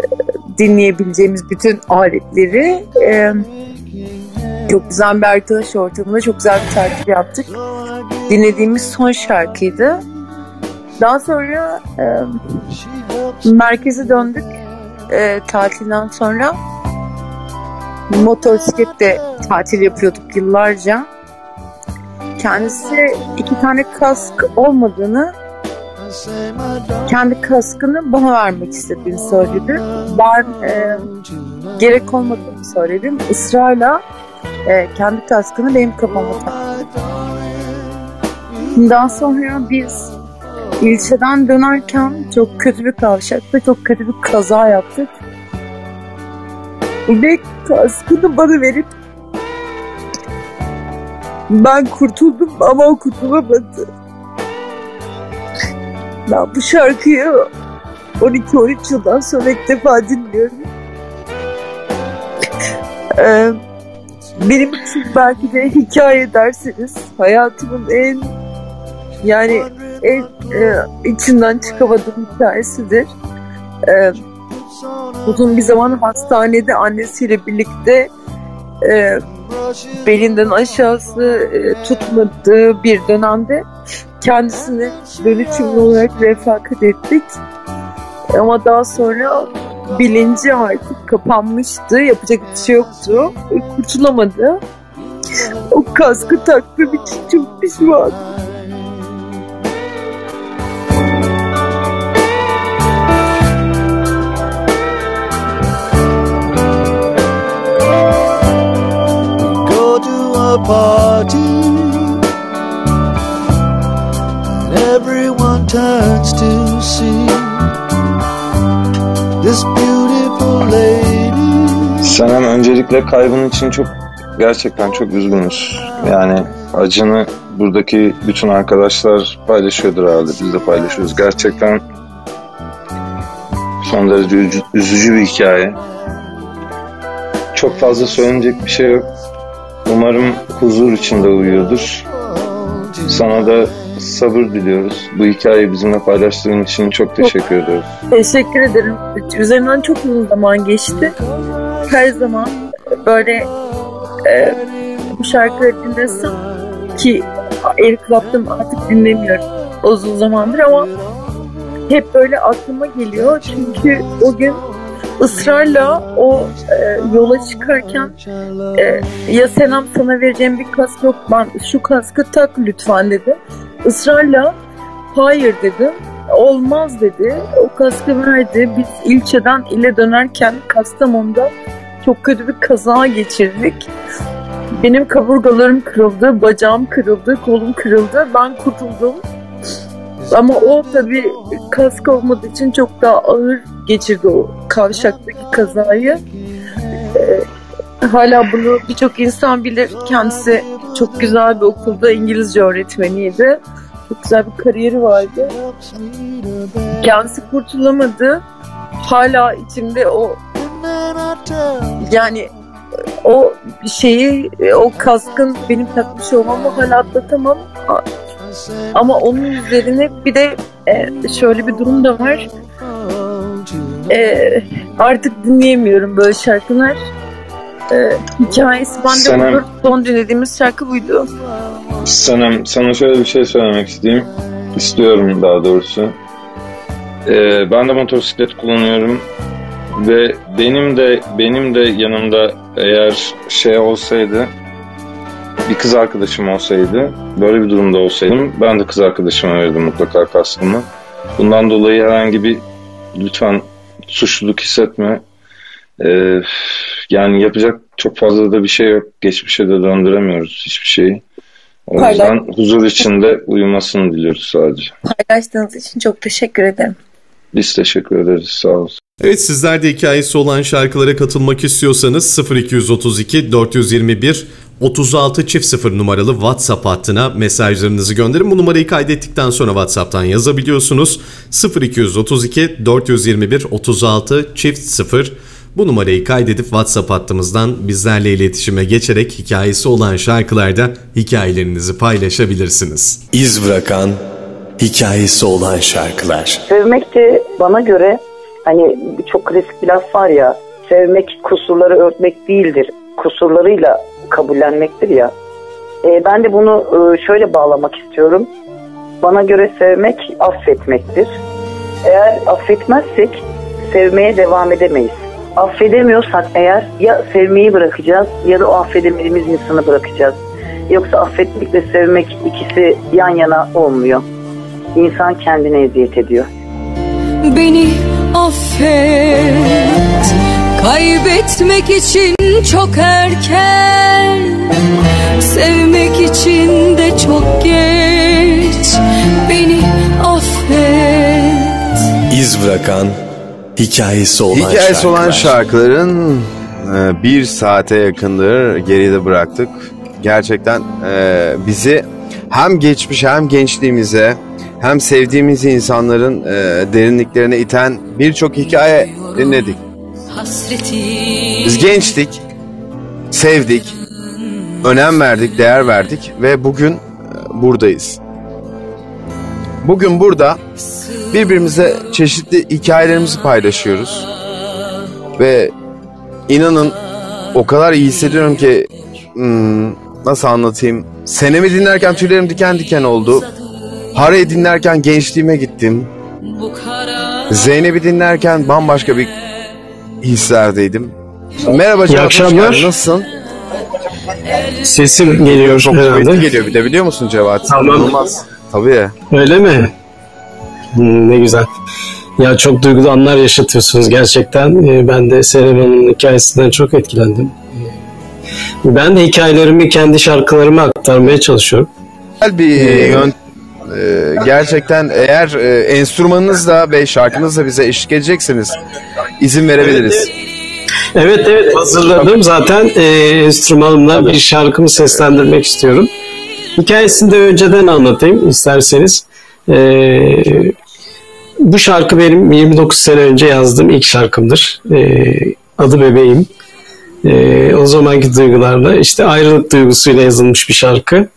dinleyebileceğimiz bütün aletleri. E, çok güzel bir arkadaş ortamında çok güzel bir tatil yaptık. Dinlediğimiz son şarkıydı. Daha sonra e, merkeze döndük e, tatilden sonra. Motosikletle tatil yapıyorduk yıllarca. Kendisi iki tane kask olmadığını kendi kaskını bana vermek istediğini söyledi. Ben e, gerek olmadığını söyledim. Israrla e, kendi kaskını benim kafama taktı. Daha sonra biz ilçeden dönerken çok kötü bir kavşakta çok kötü bir kaza yaptık. Ve kaskını bana verip ben kurtuldum ama o kurtulamadı. Ben bu şarkıyı 12-13 yıldan sonra ilk defa dinliyorum. Ee, benim için belki de hikaye derseniz hayatımın en yani en e, içinden çıkamadığım hikayesidir. E, uzun bir zaman hastanede annesiyle birlikte e, belinden aşağısı e, tutmadığı bir dönemde kendisine dönüşümlü olarak refakat ettik. Ama daha sonra bilinci artık kapanmıştı. Yapacak bir şey yoktu. Kurtulamadı. O kaskı taktığım için çok pişmanım. Party and everyone turns to see this beautiful lady Senem öncelikle kaybın için çok gerçekten çok üzgünüz. Yani acını buradaki bütün arkadaşlar paylaşıyordur herhalde. Biz de paylaşıyoruz. Gerçekten son derece üzü- üzücü bir hikaye. Çok fazla söylenecek bir şey yok. Umarım huzur içinde uyuyordur. Sana da sabır diliyoruz. Bu hikayeyi bizimle paylaştığın için çok teşekkür ediyoruz. Teşekkür ederim. Üzerinden çok uzun zaman geçti. Her zaman böyle e, bu şarkıları dinlesem ki Eric Clapton artık dinlemiyorum uzun zamandır ama hep böyle aklıma geliyor. Çünkü o gün ısrarla o e, yola çıkarken e, ya Senem sana vereceğim bir kask yok ben şu kaskı tak lütfen dedi. Israrla hayır dedim. Olmaz dedi. O kaskı verdi. Biz ilçeden ile dönerken Kastamonu'da çok kötü bir kaza geçirdik. Benim kaburgalarım kırıldı, bacağım kırıldı, kolum kırıldı. Ben kurtuldum. Ama o tabii kask olmadığı için çok daha ağır geçirdi o kavşaktaki kazayı. Ee, hala bunu birçok insan bilir. Kendisi çok güzel bir okulda İngilizce öğretmeniydi. Çok güzel bir kariyeri vardı. Kendisi kurtulamadı. Hala içimde o yani o şeyi o kaskın benim takmış olmamı hala atlatamam. Ama onun üzerine bir de e, şöyle bir durum da var. E, artık dinleyemiyorum böyle şarkılar. E, hikayesi bende Senem- olur. Son dinlediğimiz şarkı buydu. Sanırım sana şöyle bir şey söylemek isteyeyim. İstiyorum daha doğrusu. Ee, ben de motosiklet kullanıyorum ve benim de benim de yanımda eğer şey olsaydı bir kız arkadaşım olsaydı böyle bir durumda olsaydım ben de kız arkadaşıma verirdim mutlaka kaskımı. Bundan dolayı herhangi bir lütfen suçluluk hissetme. Ee, yani yapacak çok fazla da bir şey yok. Geçmişe de döndüremiyoruz hiçbir şeyi. O yüzden huzur içinde uyumasını diliyoruz sadece. Paylaştığınız için çok teşekkür ederim. Biz teşekkür ederiz. Sağ olun. Evet sizler de hikayesi olan şarkılara katılmak istiyorsanız 0232 421 36 çift 0 numaralı WhatsApp hattına mesajlarınızı gönderin. Bu numarayı kaydettikten sonra WhatsApp'tan yazabiliyorsunuz. 0232 421 36 çift 0 bu numarayı kaydedip WhatsApp hattımızdan bizlerle iletişime geçerek hikayesi olan şarkılarda hikayelerinizi paylaşabilirsiniz. İz bırakan, hikayesi olan şarkılar. Sevmek de bana göre hani çok klasik bir laf var ya sevmek kusurları örtmek değildir. Kusurlarıyla kabullenmektir ya. E, ben de bunu e, şöyle bağlamak istiyorum. Bana göre sevmek affetmektir. Eğer affetmezsek sevmeye devam edemeyiz. Affedemiyorsak eğer ya sevmeyi bırakacağız ya da o affedemediğimiz insanı bırakacağız. Yoksa affetmekle sevmek ikisi yan yana olmuyor. İnsan kendine eziyet ediyor. Beni affet Kaybetmek için çok erken Sevmek için de çok geç Beni affet İz bırakan, hikayesi olan Hikayesi şarkılar. olan şarkıların e, bir saate yakındır geride bıraktık. Gerçekten e, bizi hem geçmiş hem gençliğimize hem sevdiğimiz insanların e, derinliklerine iten birçok hikaye dinledik. Biz gençtik, sevdik, önem verdik, değer verdik ve bugün e, buradayız. Bugün burada birbirimize çeşitli hikayelerimizi paylaşıyoruz. Ve inanın o kadar iyi hissediyorum ki hmm, nasıl anlatayım. Senemi dinlerken tüylerim diken diken oldu. Hare'yi dinlerken gençliğime gittim. Zeynep'i dinlerken bambaşka bir hislerdeydim. Merhaba İyi Cevat, hoş akşamlar. geldin. Nasılsın? Sesim geliyor Çok herhalde. kuvvetli geliyor bir de biliyor musun Cevat? Tamam. İnanılmaz. Tabii. Öyle mi? Hmm, ne güzel. Ya çok duygulu anlar yaşatıyorsunuz gerçekten. Ee, Ben de Serap Hanım'ın hikayesinden çok etkilendim. Ee, Ben de hikayelerimi kendi şarkılarıma aktarmaya çalışıyorum. Güzel bir Ee, yön. Ee, gerçekten eğer e, enstrümanınızla ve şarkınızla bize eşlik edecekseniz izin verebiliriz. Evet evet hazırladım. Zaten e, enstrümanımla bir şarkımı seslendirmek istiyorum. Hikayesini de önceden anlatayım isterseniz. E, bu şarkı benim 29 sene önce yazdığım ilk şarkımdır. E, adı Bebeğim. E, o zamanki duygularla işte ayrılık duygusuyla yazılmış bir şarkı.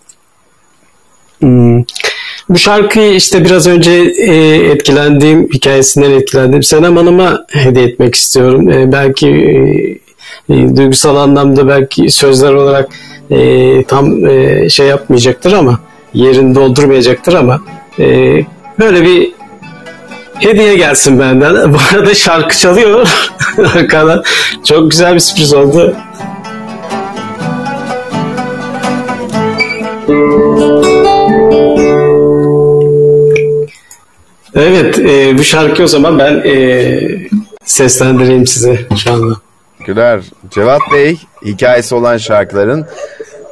Hmm. Bu şarkıyı işte biraz önce e, etkilendiğim, hikayesinden etkilendiğim Senem Hanım'a hediye etmek istiyorum. E, belki e, e, duygusal anlamda belki sözler olarak e, tam e, şey yapmayacaktır ama yerini doldurmayacaktır ama e, böyle bir hediye gelsin benden. Bu arada şarkı çalıyor arkadan. Çok güzel bir sürpriz oldu. Evet, e, bu şarkı o zaman ben e, seslendireyim size şu anda. Güler. Cevat Bey hikayesi olan şarkıların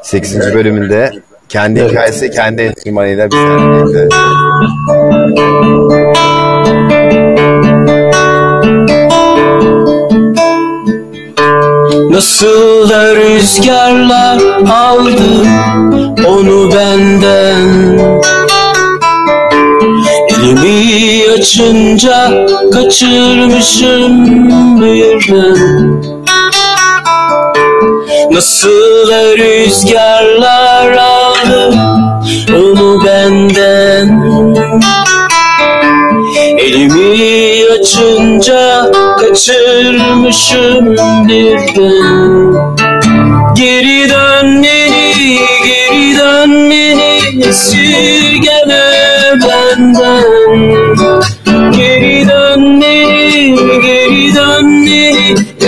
8. bölümünde kendi Evet. hikayesi kendi enstrümanıyla bizlerle. Nasıl da rüzgarlar aldı onu benden Elimi açınca kaçırmışım birden. Nasıl da rüzgarlar aldı onu benden. Elimi açınca kaçırmışım birden. Geri dön beni, geri dön beni Esirgeme benden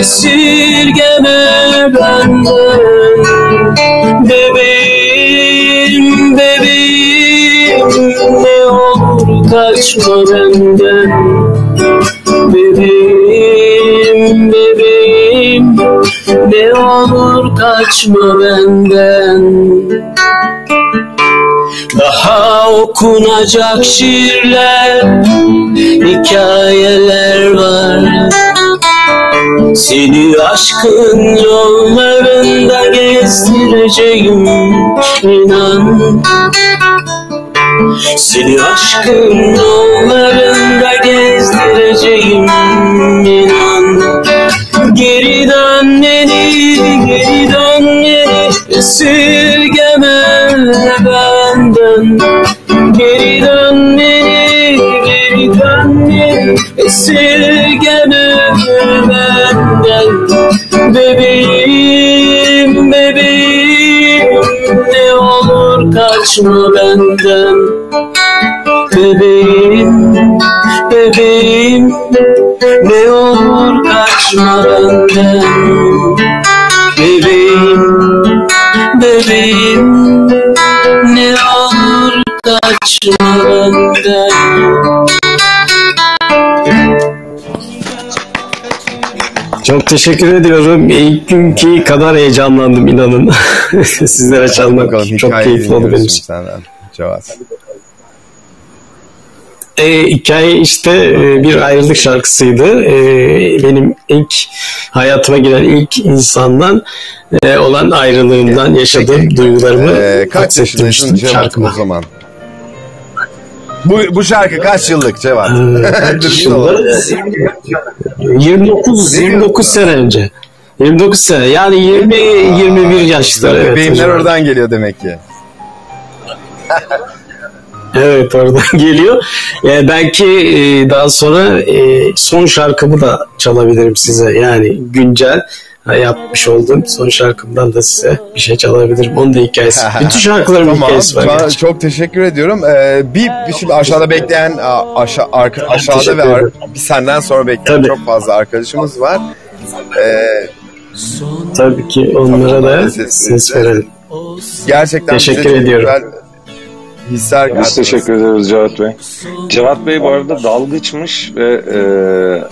Esirgeme benden Bebeğim, bebeğim Ne olur kaçma benden. Bebeğim, bebeğim Ne olur kaçma benden. Daha okunacak şiirler Hikayeler var Seni aşkın yollarında gezdireceğim inan. Seni aşkın yollarında gezdireceğim inan. Geri dön beni, geri dön beni Esirgeme benden. Geri dön beni, geri dön beni Esirgeme kaçma benden Bebeğim, bebeğim Ne olur kaçma benden. Bebeğim, bebeğim Ne olur kaçma benden Çok teşekkür ediyorum. İlk günkü kadar heyecanlandım inanın. Sizlere çalmak çok keyifli oldu benim için. Cevat. E, hikaye işte e, bir ayrılık şarkısıydı. E, benim ilk hayatıma giren ilk insandan e, olan ayrılığımdan yaşadığım duygularımı Ee, kaç yaşındaydın Cevat o zaman? Bu, bu şarkı kaç yıllık Cevat? Ee, kaç Dürüst ol. yaşında? 29 29 sene önce. 29 sene. Yani 20 21 yaşları. Evet, hocam. oradan geliyor demek ki. Evet oradan geliyor. Ee, belki e, daha sonra e, son şarkımı da çalabilirim size. Yani güncel yapmış olduğum son şarkımdan da size bir şey çalabilirim. Onun da hikayesi. Bütün şarkılarımın tamam, hikayesi var. tamam. Çok teşekkür ediyorum. Ee, bir, bir şimdi aşağıda bekleyen aşağı, arka, aşağıda ve ar- bir senden sonra bekleyen çok fazla arkadaşımız var. Ee, Tabii ki onlara da ses verelim. gerçekten Teşekkür ediyorum. güzel hisler Biz teşekkür ederiz Cevat Bey. Cevat Bey bu arada dalgıçmış ve e,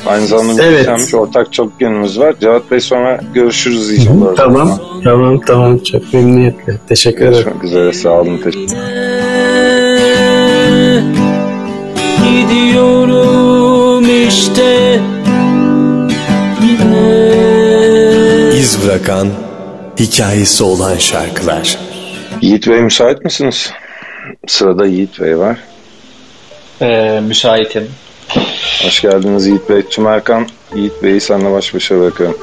aynı zamanda Evet. müzisyenmiş. Ortak çok yönümüz var. Cevat Bey sonra görüşürüz inşallah. Tamam, tamam, tamam. Çok memnuniyetle. Teşekkür ederim. Görüşmek üzere. Sağ olun. Teşekkür Gidiyorum işte Yine İz bırakan, hikayesi olan şarkılar. Yiğit Bey müsait misiniz? Sırada Yiğit Bey var. Ee, müsaitim. Hoş geldiniz Yiğit Bey. Tüm Erkan Yiğit Bey'i seninle baş başa bırakıyorum.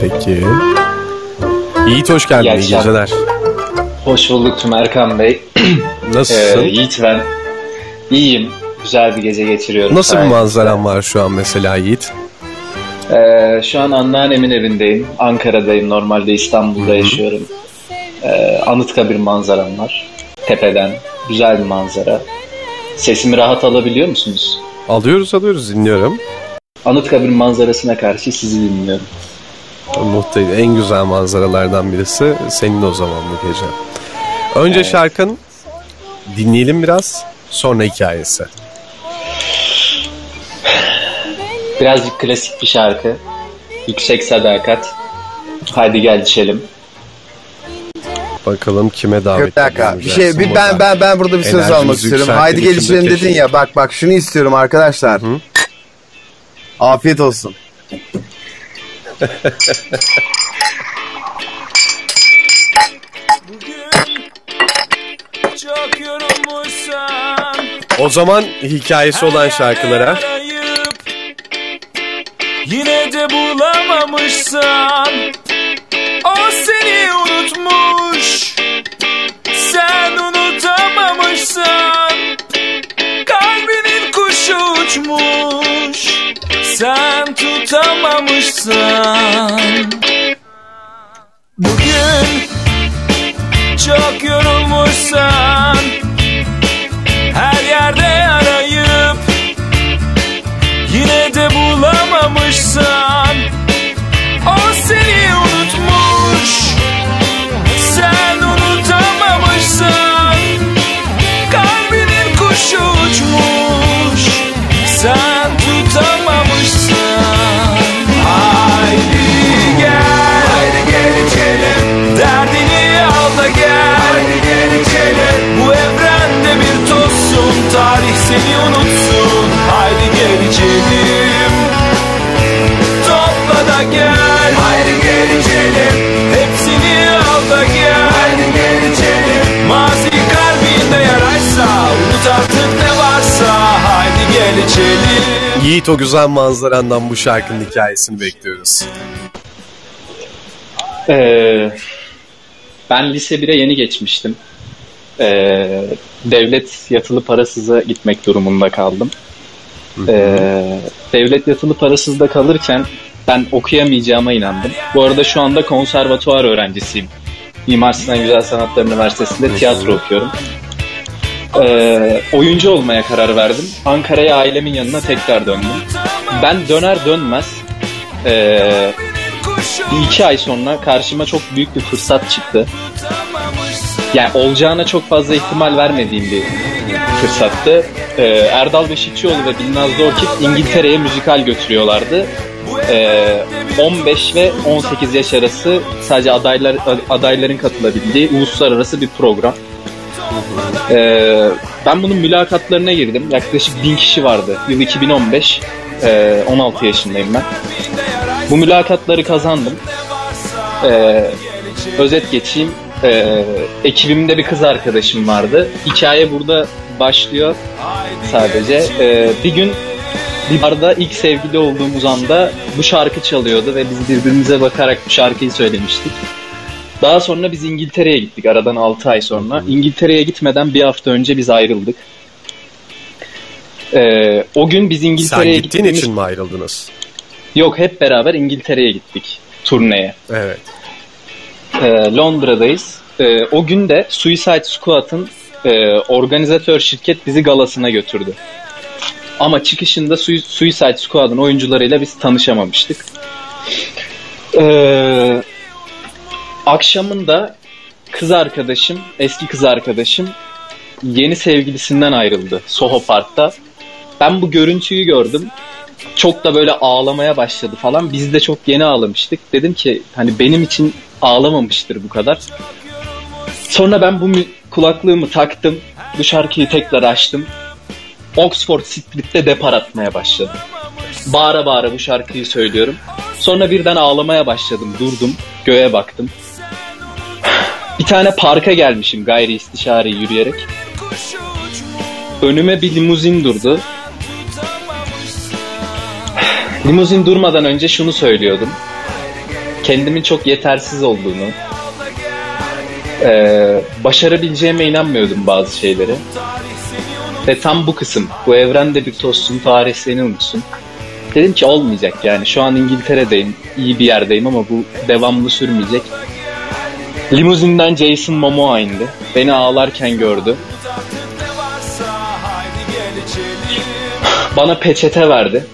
Peki. Yiğit hoş geldin. İyi geceler. Hoş bulduk Tüm Erkan Bey. Nasılsın? Ee, Yiğit ben. İyiyim. Güzel bir gece geçiriyorum. Nasıl bir manzaran var şu an mesela Yiğit? Ee, şu an anneannemin evindeyim. Ankara'dayım. Normalde İstanbul'da yaşıyorum. Ee, Anıtkabir manzaram var. Tepeden. Güzel bir manzara. Sesimi rahat alabiliyor musunuz? Alıyoruz alıyoruz dinliyorum. Anıtkabir manzarasına karşı sizi dinliyorum. Mutluyum. En güzel manzaralardan birisi senin o zaman bu gece. Önce şarkın dinleyelim biraz. Sonra hikayesi. Birazcık klasik bir şarkı. Yüksek sadakat. Haydi gel düşelim. Bakalım kime davet Bir dakika. Bir şey bir ben ben ben burada bir söz almak istiyorum. Haydi gelişelim dedin ya. Bak bak şunu istiyorum arkadaşlar. Afiyet olsun. O zaman hikayesi olan şarkılara arayıp Yine de bulamamışsan O seni unutmuş Sen unutamamışsan Kalbinin kuşu uçmuş. Sen tutamamışsan Bugün çok yorulmuşsan Her yerde arayıp Yine de bulamamışsan seni unutsun. Haydi gel içelim Topla da gel. Haydi gel içelim Hepsini al da gel. Haydi gel içelim Mazi kalbinde yaraysa Unut artık ne varsa Haydi gel içelim Yiğit o güzel manzarandan bu şarkının hikayesini bekliyoruz. Ee, ben lise 1'e yeni geçmiştim. Ee, devlet yatılı parasıza gitmek durumunda kaldım. Ee, devlet yatılı parasızda kalırken ben okuyamayacağıma inandım. Bu arada şu anda konservatuvar öğrencisiyim. Mimar Sinan Güzel Sanatlar Üniversitesi'nde tiyatro okuyorum. Ee, oyuncu olmaya karar verdim. Ankara'ya ailemin yanına tekrar döndüm. Ben döner dönmez bir iki ay sonra karşıma çok büyük bir fırsat çıktı. Yani olacağına çok fazla ihtimal vermediğim bir fırsattı. Ee, Erdal Beşikçioğlu ve Bilnaz Dorkit İngiltere'ye müzikal götürüyorlardı. Ee, 15 ve 18 yaş arası sadece adaylar adayların katılabildiği uluslararası bir program. Ee, ben bunun mülakatlarına girdim. Yaklaşık bin kişi vardı. Yıl 2015. Ee, 16 yaşındayım ben. Bu mülakatları kazandım. Ee, özet geçeyim. Ee, ekibimde bir kız arkadaşım vardı. Hikaye burada başlıyor sadece. Ee, bir gün bir barda ilk sevgili olduğumuz anda bu şarkı çalıyordu ve biz birbirimize bakarak bu şarkıyı söylemiştik. Daha sonra biz İngiltere'ye gittik aradan 6 ay sonra. İngiltere'ye gitmeden bir hafta önce biz ayrıldık. Ee, o gün biz Sen İngiltere'ye gittiğin gittiğimiz... için mi ayrıldınız? Yok hep beraber İngiltere'ye gittik turneye. Evet. Ee, Londra'dayız. Ee, o gün de Suicide Squad'ın e, organizatör şirket bizi galasına götürdü. Ama çıkışında Sui- Suicide Squad'ın oyuncularıyla biz tanışamamıştık. Ee, akşamında kız arkadaşım, eski kız arkadaşım yeni sevgilisinden ayrıldı Soho Park'ta. Ben bu görüntüyü gördüm. Çok da böyle ağlamaya başladı falan. Biz de çok yeni ağlamıştık. Dedim ki hani benim için ağlamamıştır bu kadar. Sonra ben bu kulaklığımı taktım. Bu şarkıyı tekrar açtım. Oxford Street'te depar atmaya başladım. Bağıra bağıra bu şarkıyı söylüyorum. Sonra birden ağlamaya başladım. Durdum. Göğe baktım. Bir tane parka gelmişim gayri istişare yürüyerek. Önüme bir limuzin durdu. Limuzin durmadan önce şunu söylüyordum. Kendimin çok yetersiz olduğunu, eee, başarabileceğime inanmıyordum bazı şeyleri. Ve tam bu kısım, bu evrende bir tozsun, tarih seni unutsun. Dedim ki olmayacak yani. Şu an İngiltere'deyim, iyi bir yerdeyim ama bu devamlı sürmeyecek. Limuzinden Jason Momoa indi. Beni ağlarken gördü. Bana peçete verdi.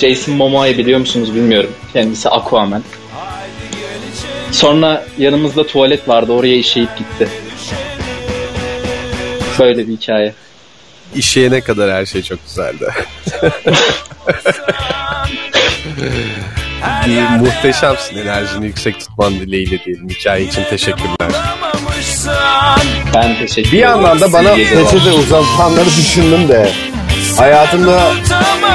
Jason Momoa'yı biliyor musunuz bilmiyorum. Kendisi Aquaman. Sonra yanımızda tuvalet vardı. Oraya işeyip gitti. Böyle bir hikaye. İşeyene kadar her şey çok güzeldi. Bir muhteşemsin. Enerjini yüksek tutman dileğiyle diyelim. Hikaye için teşekkürler. Ben teşekkür Bir yandan da bana peçete uzatanları düşündüm de hayatımda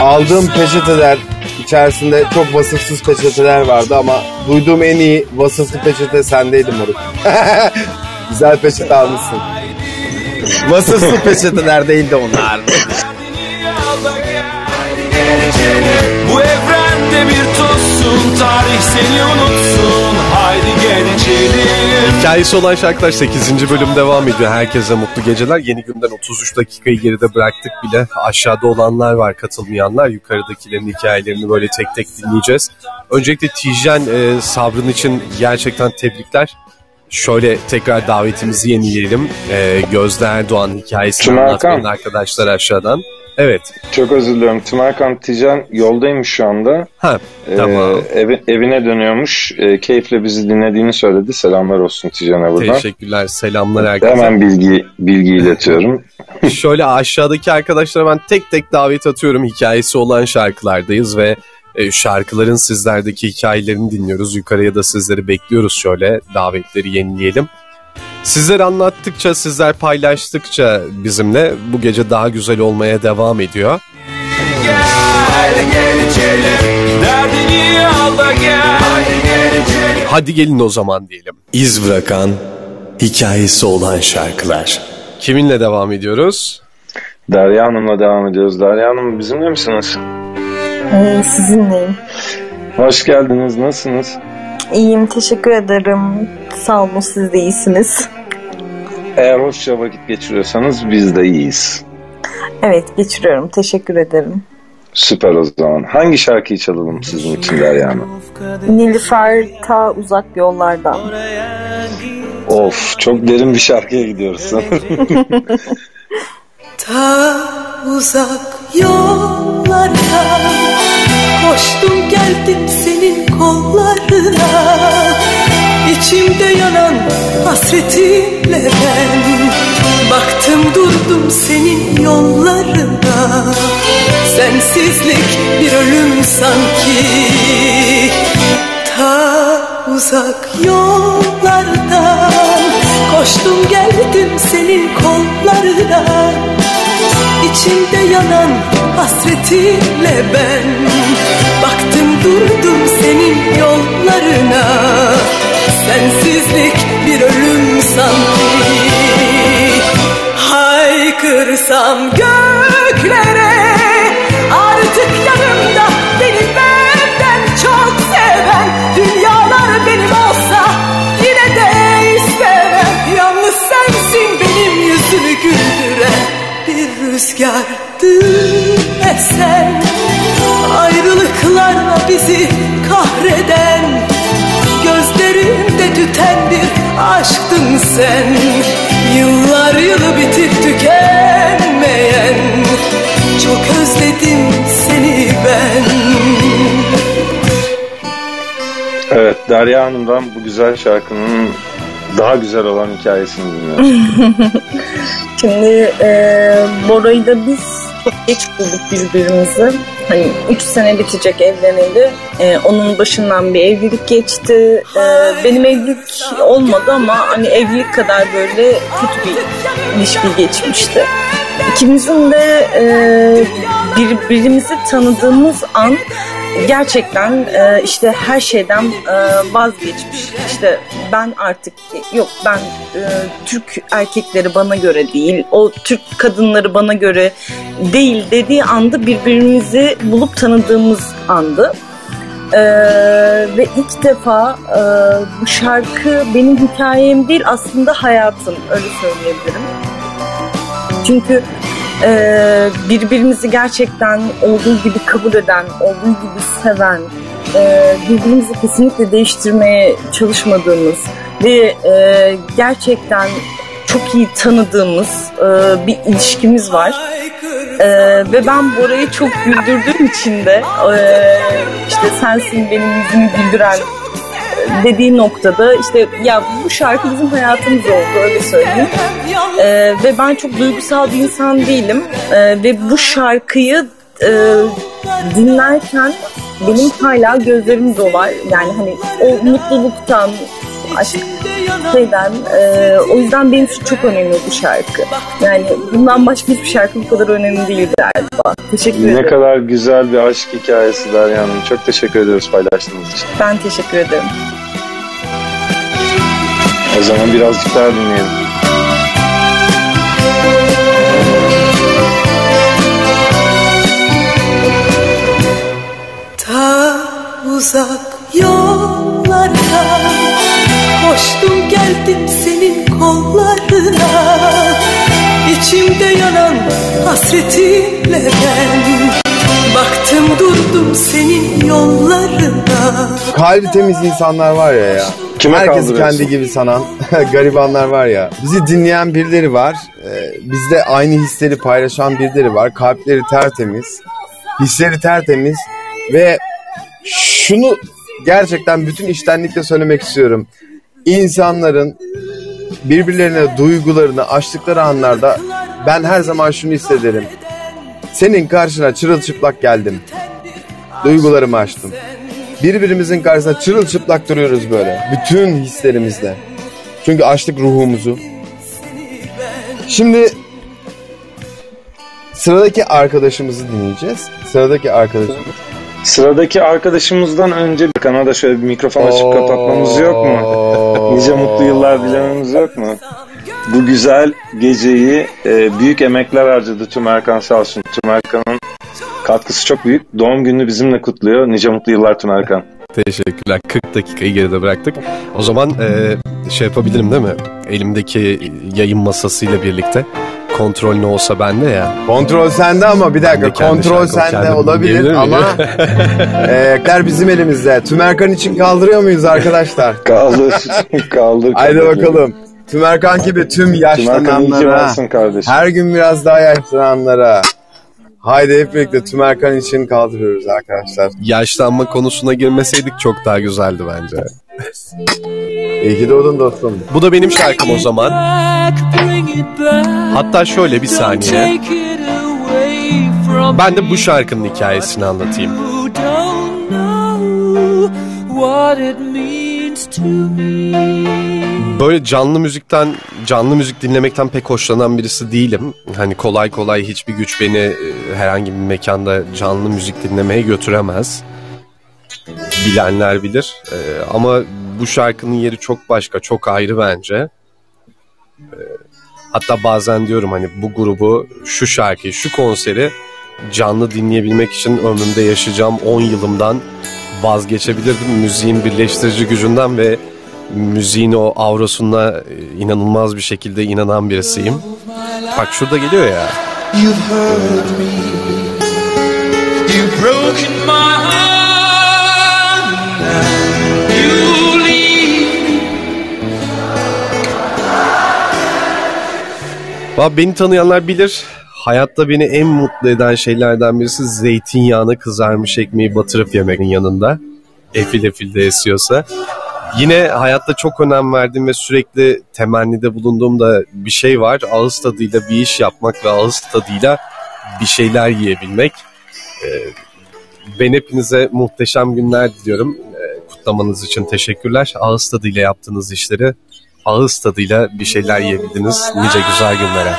aldığım peçeteler içerisinde çok vasıfsız peçeteler vardı ama duyduğum en iyi vasıflı peçete sendeydi moruk. Güzel peçete almışsın. Vasıfsız peçeteler değildi onlar. Bu tozsun Tarih seni unutsun Haydi gel içelim Hikayesi olan şarkılar 8. bölüm devam ediyor. Herkese mutlu geceler. Yeni günden 33 dakikayı geride bıraktık bile. Aşağıda olanlar var katılmayanlar. Yukarıdakilerin hikayelerini böyle tek tek dinleyeceğiz. Öncelikle Tijen e, sabrın için gerçekten tebrikler. Şöyle tekrar davetimizi yenileyelim. E, Gözde Erdoğan hikayesini anlatmayan Hakan. arkadaşlar aşağıdan. Evet. Çok özür diliyorum. Tümerkan Tican yoldaymış şu anda. Ha, Ee, tamam. evi- evine dönüyormuş. Ee, keyifle bizi dinlediğini söyledi. Selamlar olsun Tican'a buradan. Teşekkürler. Selamlar herkese. Hemen bilgi bilgi iletiyorum. Şöyle aşağıdaki arkadaşlara ben tek tek davet atıyorum. Hikayesi olan şarkılardayız ve e, şarkıların sizlerdeki hikayelerini dinliyoruz. Yukarıya da sizleri bekliyoruz şöyle davetleri yenileyelim. Sizler anlattıkça, sizler paylaştıkça bizimle bu gece daha güzel olmaya devam ediyor. Haydi gel içelim Derdini al da gel gel içelim Hadi gelin o zaman diyelim. İz bırakan, hikayesi olan şarkılar. Kiminle devam ediyoruz? Derya Hanım'la devam ediyoruz. Derya Hanım bizimle misiniz? Ee, sizinleyim. Hoş geldiniz. Nasılsınız? İyiyim, teşekkür ederim. Sağ olun, siz de iyisiniz. Eğer hoşça vakit geçiriyorsanız biz de iyiyiz. Evet, geçiriyorum. Teşekkür ederim. Süper o zaman. Hangi şarkıyı çalalım sizin için Derya? Nilüfer ta uzak yollardan. Of çok derin bir şarkıya gidiyoruz. Ta uzak yollarda Koştum geldim senin kollarına. İçimde yanan hasretinle ben. Baktım durdum senin yollarına. Sensizlik bir ölüm sanki. Ta uzak yollardan. Koştum geldim senin kollarına İçimde yanan hasretinle ben. Baktım durdum senin yollarına. Sensizlik bir ölüm sanki Haykırsam göklere sen Yıllar yılı bitip tükenmeyen Çok özledim seni ben evet Derya Hanım'dan bu güzel şarkının daha güzel olan hikayesini dinliyoruz. Şimdi e, Bora'yı da biz çok geç bulduk birbirimizi. Hani 3 sene bitecek evleneli. E, onun başından bir evlilik geçti. E, benim evlilik olmadı ama hani evlilik kadar böyle kötü bir ilişki geçmişti. İkimizin de e, birbirimizi tanıdığımız an gerçekten e, işte her şeyden e, vazgeçmiş. İşte ben artık yok ben e, Türk erkekleri bana göre değil, o Türk kadınları bana göre değil dediği anda birbirimizi bulup tanıdığımız andı. Ee, ve ilk defa e, bu şarkı benim hikayem değil aslında hayatım öyle söyleyebilirim. Çünkü e, birbirimizi gerçekten olduğu gibi kabul eden, olduğu gibi seven, e, birbirimizi kesinlikle değiştirmeye çalışmadığımız ve e, gerçekten çok iyi tanıdığımız e, bir ilişkimiz var. E, ve ben Bora'yı çok güldürdüğüm için de e, işte sensin benim yüzümü güldüren dediği noktada işte ya bu şarkı bizim hayatımız oldu öyle söyleyeyim. Ee, ve ben çok duygusal bir insan değilim. Ee, ve bu şarkıyı e, dinlerken benim hala gözlerim dolar. Yani hani o mutluluktan, şeyden e, o yüzden benim için çok önemli bu şarkı. Yani bundan başka hiçbir şarkı bu kadar önemli değil galiba. Teşekkür ne ederim. kadar güzel bir aşk hikayesi Derya Hanım. Çok teşekkür ediyoruz paylaştığınız için. Ben teşekkür ederim. O zaman birazcık daha dinleyelim. Ta uzak Koştum geldim senin kollarına İçimde yanan hasretinle ben Baktım durdum senin yollarına Kalbi temiz insanlar var ya ya. Kime Herkes kaldırıyorsun? kendi gibi sanan garibanlar var ya. Bizi dinleyen birileri var. Ee, bizde aynı hisleri paylaşan birileri var. Kalpleri tertemiz. Hisleri tertemiz. Ve şunu gerçekten bütün içtenlikle söylemek istiyorum. İnsanların birbirlerine duygularını açtıkları anlarda ben her zaman şunu hissederim. Senin karşına çırılçıplak geldim. Duygularımı açtım. Birbirimizin karşısında çırılçıplak duruyoruz böyle. Bütün hislerimizle. Çünkü açtık ruhumuzu. Şimdi sıradaki arkadaşımızı dinleyeceğiz. Sıradaki arkadaşımız. Sıradaki arkadaşımızdan önce kanada şöyle bir mikrofon açıp kapatmamız yok mu? Nice mutlu yıllar dilememiz yok mu? Bu güzel geceyi e, büyük emekler harcadı Tüm Erkan sağ olsun. Tüm Erkan'ın katkısı çok büyük. Doğum gününü bizimle kutluyor. Nice mutlu yıllar Tüm Erkan. Teşekkürler. 40 dakikayı geride bıraktık. O zaman e, şey yapabilirim değil mi? Elimdeki yayın masasıyla birlikte kontrol ne olsa bende ya. Kontrol sende ama bir dakika kendi kontrol şarkımı sende kendim olabilir ama e, bizim elimizde. Tümerkan için kaldırıyor muyuz arkadaşlar? Kaldır. Kaldır. Haydi kaldır. bakalım. Tümerkan gibi tüm Tümerkan iyi ki yaşlananlara, varsın kardeşim. her gün biraz daha yaşlananlara. Haydi hep birlikte Tümerkan için kaldırıyoruz arkadaşlar. Yaşlanma konusuna girmeseydik çok daha güzeldi bence. İyi ki doğdun dostum. Bu da benim şarkım o zaman. Hatta şöyle bir saniye. Ben de bu şarkının hikayesini anlatayım. Böyle canlı müzikten, canlı müzik dinlemekten pek hoşlanan birisi değilim. Hani kolay kolay hiçbir güç beni e, herhangi bir mekanda canlı müzik dinlemeye götüremez. Bilenler bilir. E, ama bu şarkının yeri çok başka, çok ayrı bence. E, hatta bazen diyorum hani bu grubu, şu şarkıyı, şu konseri canlı dinleyebilmek için ömrümde yaşayacağım 10 yılımdan vazgeçebilirdim. Müziğin birleştirici gücünden ve müziğin o aurosuna e, inanılmaz bir şekilde inanan birisiyim. Bak şurada geliyor ya. You've hurt me. You've broken my beni tanıyanlar bilir. Hayatta beni en mutlu eden şeylerden birisi zeytinyağına kızarmış ekmeği batırıp yemenin yanında. Efil efil de esiyorsa. Yine hayatta çok önem verdiğim ve sürekli temennide bulunduğum da bir şey var. Ağız tadıyla bir iş yapmak ve ağız tadıyla bir şeyler yiyebilmek. Ee, ben hepinize muhteşem günler diliyorum. Ee, kutlamanız için teşekkürler. Ağız tadıyla yaptığınız işleri ağız tadıyla bir şeyler yiyebildiniz. Nice güzel günlere.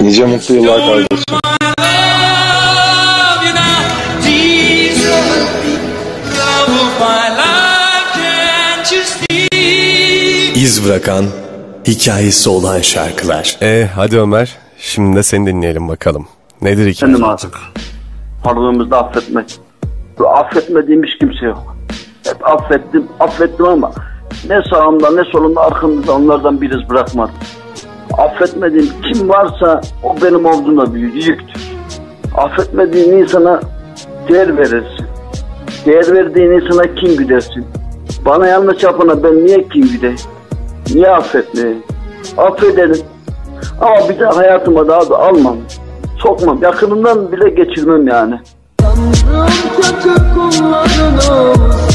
Nice mutlu yıllar kardeşim. İz bırakan, hikayesi olan şarkılar. E hadi Ömer. Şimdi de seni dinleyelim bakalım. Nedir hikaye? Efendim artık. Varlığımızda affetmek. Affetmediğim hiç kimse yok. Hep affettim, affettim ama ne sağımda ne solumda arkamda onlardan bir iz bırakmadım. Affetmediğim kim varsa o benim olduğumda büyük yüktür. Affetmediğin insana değer verirsin. Değer verdiğin insana kin güdersin. Bana yanlış yapana ben niye kin güdeyim? Niye affetmeyeyim? Affedelim. Ama bir daha hayatıma daha da almam. Sokmam. Yakınından bile geçirmem yani. Tanrım kötü kullarını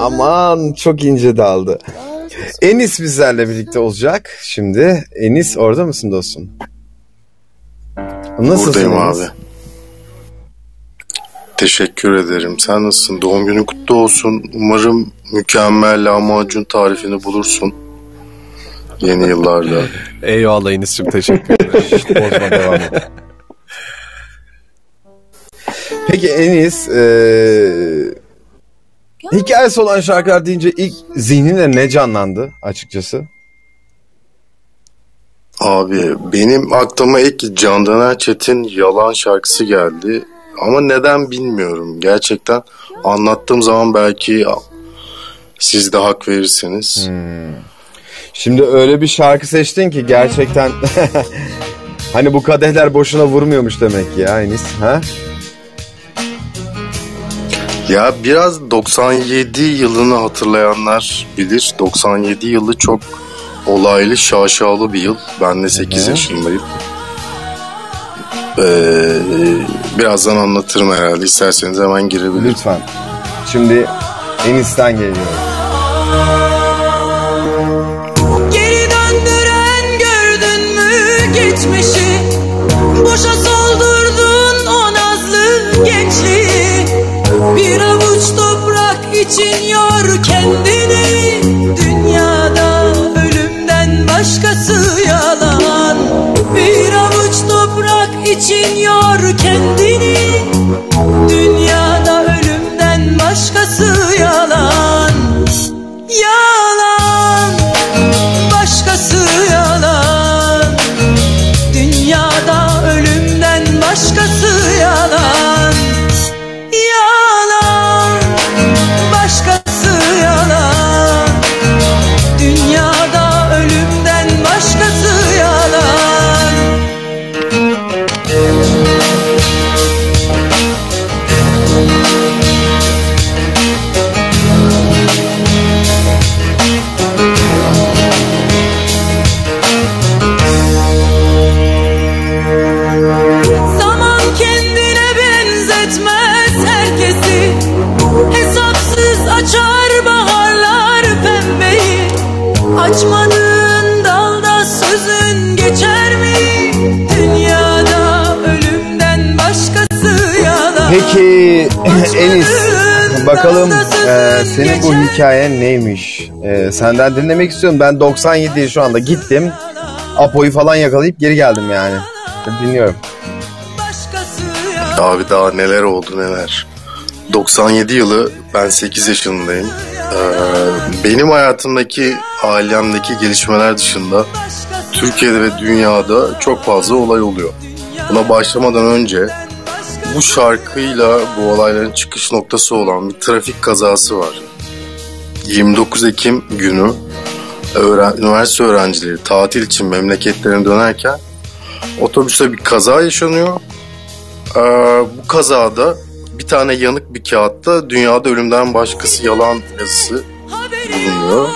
Aman çok ince daldı. Enis bizlerle birlikte olacak. Şimdi Enis orada mısın dostum? Nasılsın Buradayım Enis? abi. Teşekkür ederim. Sen nasılsın? Doğum günün kutlu olsun. Umarım mükemmel lahmacun tarifini bulursun. Yeni yıllarda. Eyvallah Enis'cim teşekkür ederim. Bozma devam et. Peki Enis eee hikayesi olan şarkılar deyince ilk zihninde ne canlandı açıkçası? Abi benim aklıma ilk Candan Erçetin Yalan şarkısı geldi. Ama neden bilmiyorum. Gerçekten anlattığım zaman belki siz de hak verirsiniz. Şimdi öyle bir şarkı seçtin ki gerçekten hani bu kadehler boşuna vurmuyormuş demek ki ya Enis. Ha? Ya biraz 97 yılını hatırlayanlar bilir. 97 yılı çok olaylı, şaşalı bir yıl. Ben de 8 yaşındayım. Ee, birazdan anlatırım herhalde. İsterseniz hemen girebilirim. Lütfen. Şimdi Enis'ten geliyor. Geri döndüren gördün mü geçmişi Boşa soldurdun o nazlı gençliği Bir avuç toprak için yor kendini Dünyada ölümden başkası yalan Bir avuç toprak için yor kendini. Dünyada ölümden başkası yalan. Yalan hikayen neymiş? E, senden dinlemek istiyorum. Ben 97'ye şu anda gittim. Apo'yu falan yakalayıp geri geldim yani. Dinliyorum. Abi daha neler oldu neler. 97 yılı ben 8 yaşındayım. Ee, benim hayatımdaki ailemdeki gelişmeler dışında Türkiye'de ve dünyada çok fazla olay oluyor. Buna başlamadan önce bu şarkıyla bu olayların çıkış noktası olan bir trafik kazası var. 29 Ekim günü öğren- üniversite öğrencileri tatil için memleketlerine dönerken otobüste bir kaza yaşanıyor. Ee, bu kazada bir tane yanık bir kağıtta dünyada ölümden başkası yalan yazısı bulunuyor.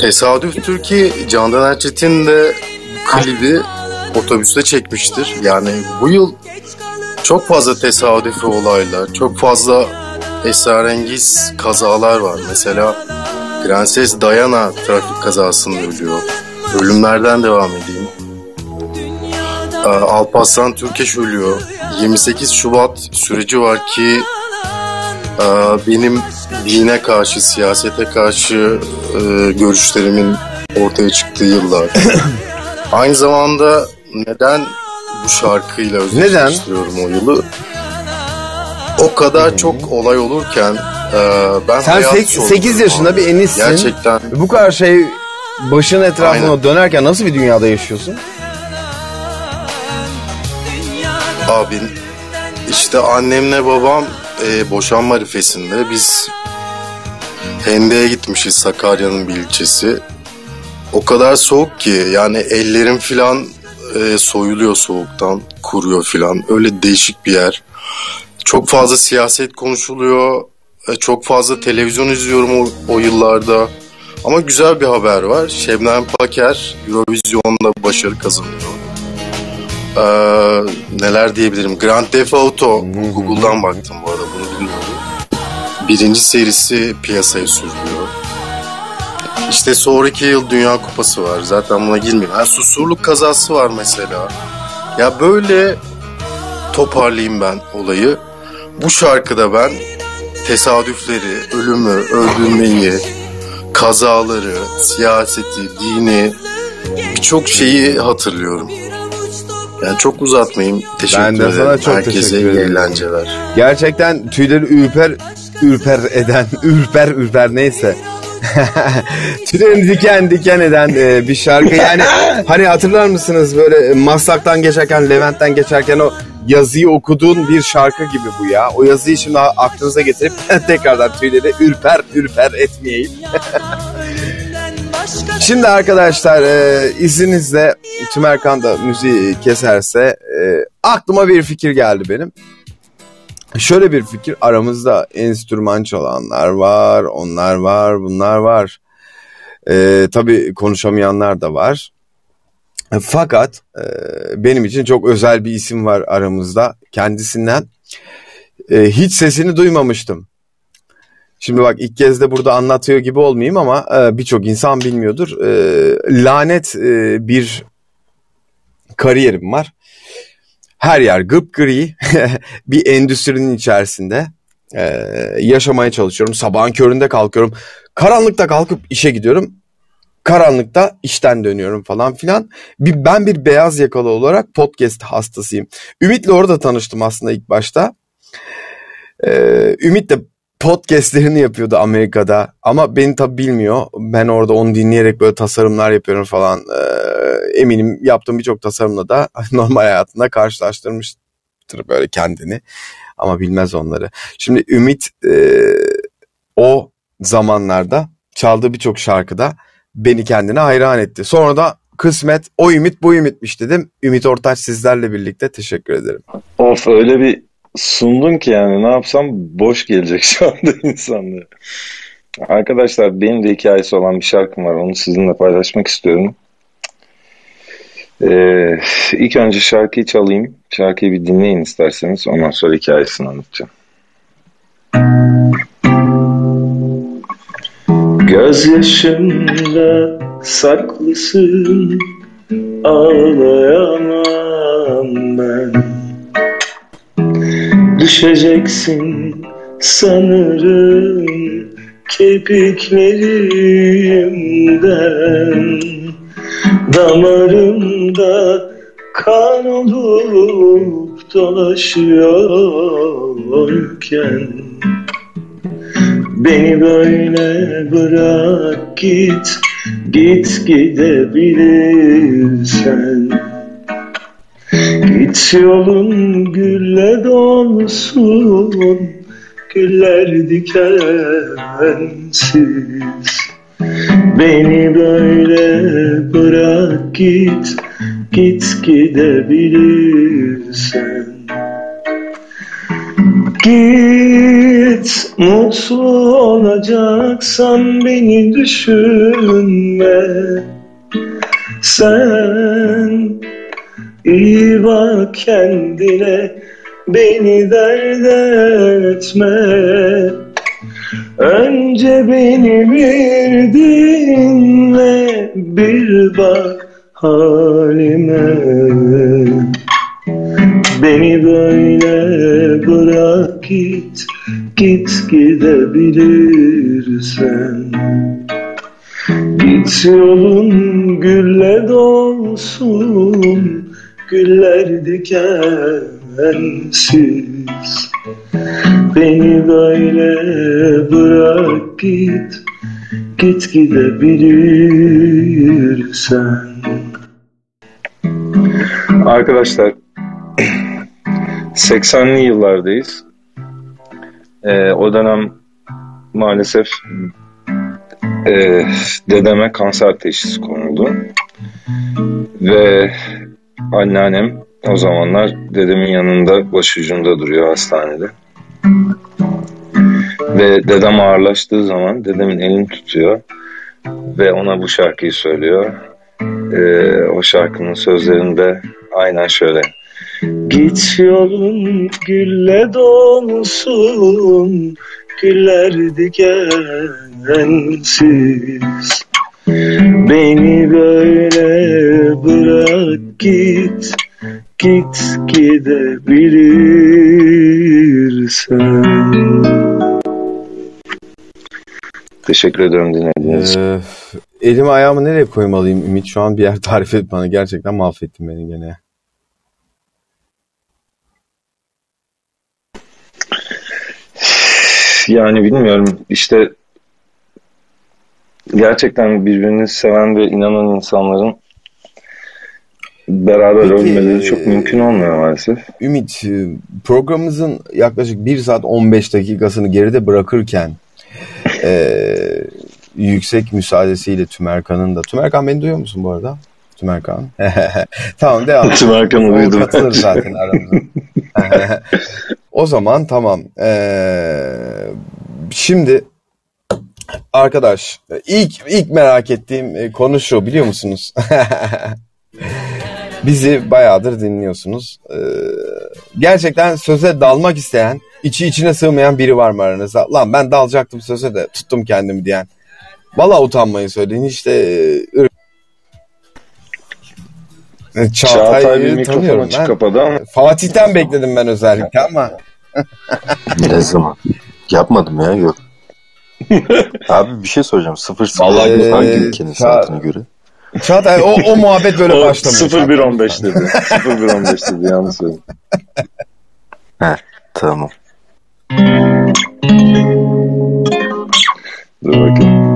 Tesadüftür ki Candan Erçetin de bu klibi otobüste çekmiştir. Yani bu yıl çok fazla tesadüfi olaylar, çok fazla esrarengiz kazalar var. Mesela Prenses Diana trafik kazasında ölüyor. Ölümlerden devam edeyim. Ee, Alparslan Türkeş ölüyor. 28 Şubat süreci var ki e, benim dine karşı, siyasete karşı e, görüşlerimin ortaya çıktığı yıllar. Aynı zamanda neden bu şarkıyla özdeşleştiriyorum o yılı? O kadar çok olay olurken e, ben Sen hayat 8 sorguluyorum yaşında bir Enis'sin. Gerçekten Bu kadar şey başın etrafına Aynen. dönerken nasıl bir dünyada yaşıyorsun? Abi işte annemle babam e, boşanma arifesinde biz Hende'ye gitmişiz Sakarya'nın bir ilçesi. O kadar soğuk ki yani ellerim filan e, soyuluyor soğuktan kuruyor filan öyle değişik bir yer. Çok fazla siyaset konuşuluyor. e, çok fazla televizyon izliyorum o, o yıllarda. Ama güzel bir haber var. Şebnem Paker Eurovision'da başarı kazanıyor. Ee, neler diyebilirim? Grand Theft Auto Google'dan baktım bu arada bunu bilmiyorum. Birinci serisi piyasaya sürülüyor. İşte sonraki yıl Dünya Kupası var. Zaten buna girmeyeyim. Ha, susurluk kazası var mesela. Ya böyle toparlayayım ben olayı. Bu şarkıda ben tesadüfleri, ölümü, öldürmeyi, kazaları, siyaseti, dini birçok şeyi hatırlıyorum. Yani çok uzatmayayım. Teşekkür Ben de ederim. sana çok Herkese teşekkür ederim. eğlenceler. Gerçekten tüyleri ürper ürper eden, ürper ürper neyse. Tüylerini diken diken eden e, bir şarkı. Yani hani hatırlar mısınız böyle Maslak'tan geçerken, Levent'ten geçerken o yazıyı okuduğun bir şarkı gibi bu ya. O yazıyı şimdi aklınıza getirip tekrardan tüyleri ürper ürper etmeyeyim. Şimdi arkadaşlar e, izninizle Tümerkan da müziği keserse e, aklıma bir fikir geldi benim. Şöyle bir fikir aramızda enstrüman çalanlar var, onlar var, bunlar var. E, tabii konuşamayanlar da var. Fakat e, benim için çok özel bir isim var aramızda. Kendisinden e, hiç sesini duymamıştım. Şimdi bak ilk kez de burada anlatıyor gibi olmayayım ama e, birçok insan bilmiyordur. E, lanet e, bir kariyerim var. Her yer gri bir endüstrinin içerisinde e, yaşamaya çalışıyorum. Sabahın köründe kalkıyorum. Karanlıkta kalkıp işe gidiyorum. Karanlıkta işten dönüyorum falan filan. Bir, ben bir beyaz yakalı olarak podcast hastasıyım. Ümit'le orada tanıştım aslında ilk başta. Ee, Ümit de podcastlerini yapıyordu Amerika'da ama beni tabi bilmiyor. Ben orada onu dinleyerek böyle tasarımlar yapıyorum falan. Ee, eminim yaptığım birçok tasarımla da normal hayatında karşılaştırmıştır böyle kendini. Ama bilmez onları. Şimdi Ümit e, o zamanlarda çaldığı birçok şarkıda beni kendine hayran etti. Sonra da kısmet o ümit bu ümitmiş dedim. Ümit Ortaç sizlerle birlikte teşekkür ederim. Of öyle bir sundun ki yani ne yapsam boş gelecek şu anda insanlara. Arkadaşlar benim de hikayesi olan bir şarkım var. Onu sizinle paylaşmak istiyorum. Ee, ilk önce şarkıyı çalayım. Şarkıyı bir dinleyin isterseniz. Ondan sonra hikayesini anlatacağım. Gözyaşımda saklısın Ağlayamam ben. Düşeceksin sanırım Kepiklerimden. Damarımda kan olup dolaşıyorken Beni böyle bırak git, git gidebilirsen. Git yolun gülle dolsun, güller dikensiz. Beni böyle bırak git, git gidebilirsen. Git mutlu olacaksan beni düşünme. Sen iyi bak kendine beni dert etme. Önce beni bir dinle bir bak halime. Beni böyle bırak git, git gidebilirsen. Git yolun gülle dolsun, güller dikensiz. Beni böyle bırak git, git gidebilirsen. Arkadaşlar 80'li yıllardayız. Ee, o dönem maalesef e, dedeme kanser teşhisi konuldu. Ve anneannem o zamanlar dedemin yanında başucunda duruyor hastanede. Ve dedem ağırlaştığı zaman dedemin elini tutuyor ve ona bu şarkıyı söylüyor. Ee, o şarkının sözlerinde aynen şöyle. Git yolun gülle dolsun, güller dikensiz. Beni böyle bırak git, git gidebilirsen. Teşekkür ederim dinlediğiniz için. Ee, elimi ayağımı nereye koymalıyım Ümit? Şu an bir yer tarif et bana. Gerçekten mahvettin beni gene. Yani bilmiyorum işte gerçekten birbirini seven ve inanan insanların beraber Peki, ölmeleri çok e, mümkün olmuyor maalesef. Ümit e, programımızın yaklaşık 1 saat 15 dakikasını geride bırakırken e, yüksek müsaadesiyle Tümerkan'ın da Tümerkan beni duyuyor musun bu arada? Tümerkan. tamam devam. Tümerkan'ı duydum. Katılır zaten aramıza. O zaman tamam. Ee, şimdi arkadaş ilk ilk merak ettiğim e, konu şu biliyor musunuz? bizi bayağıdır dinliyorsunuz. Ee, gerçekten söze dalmak isteyen, içi içine sığmayan biri var mı aranızda? Lan ben dalacaktım söze de tuttum kendimi diyen. Valla utanmayın söyleyin. İşte e, e, Çağatay bir Çağatay'ı mikrofon tanıyorum açık ben. kapadı ama. Fatih'ten bekledim ben özellikle ama. Ne zaman? Yapmadım ya yok. Abi bir şey soracağım. 0 Vallahi 0 hangi Ee, ülkenin Ça- saatine göre? Çağatay o, o muhabbet böyle O başlamıyor. 0115 dedi. 0115 dedi yanlış söyledim. He tamam. Dur bakayım.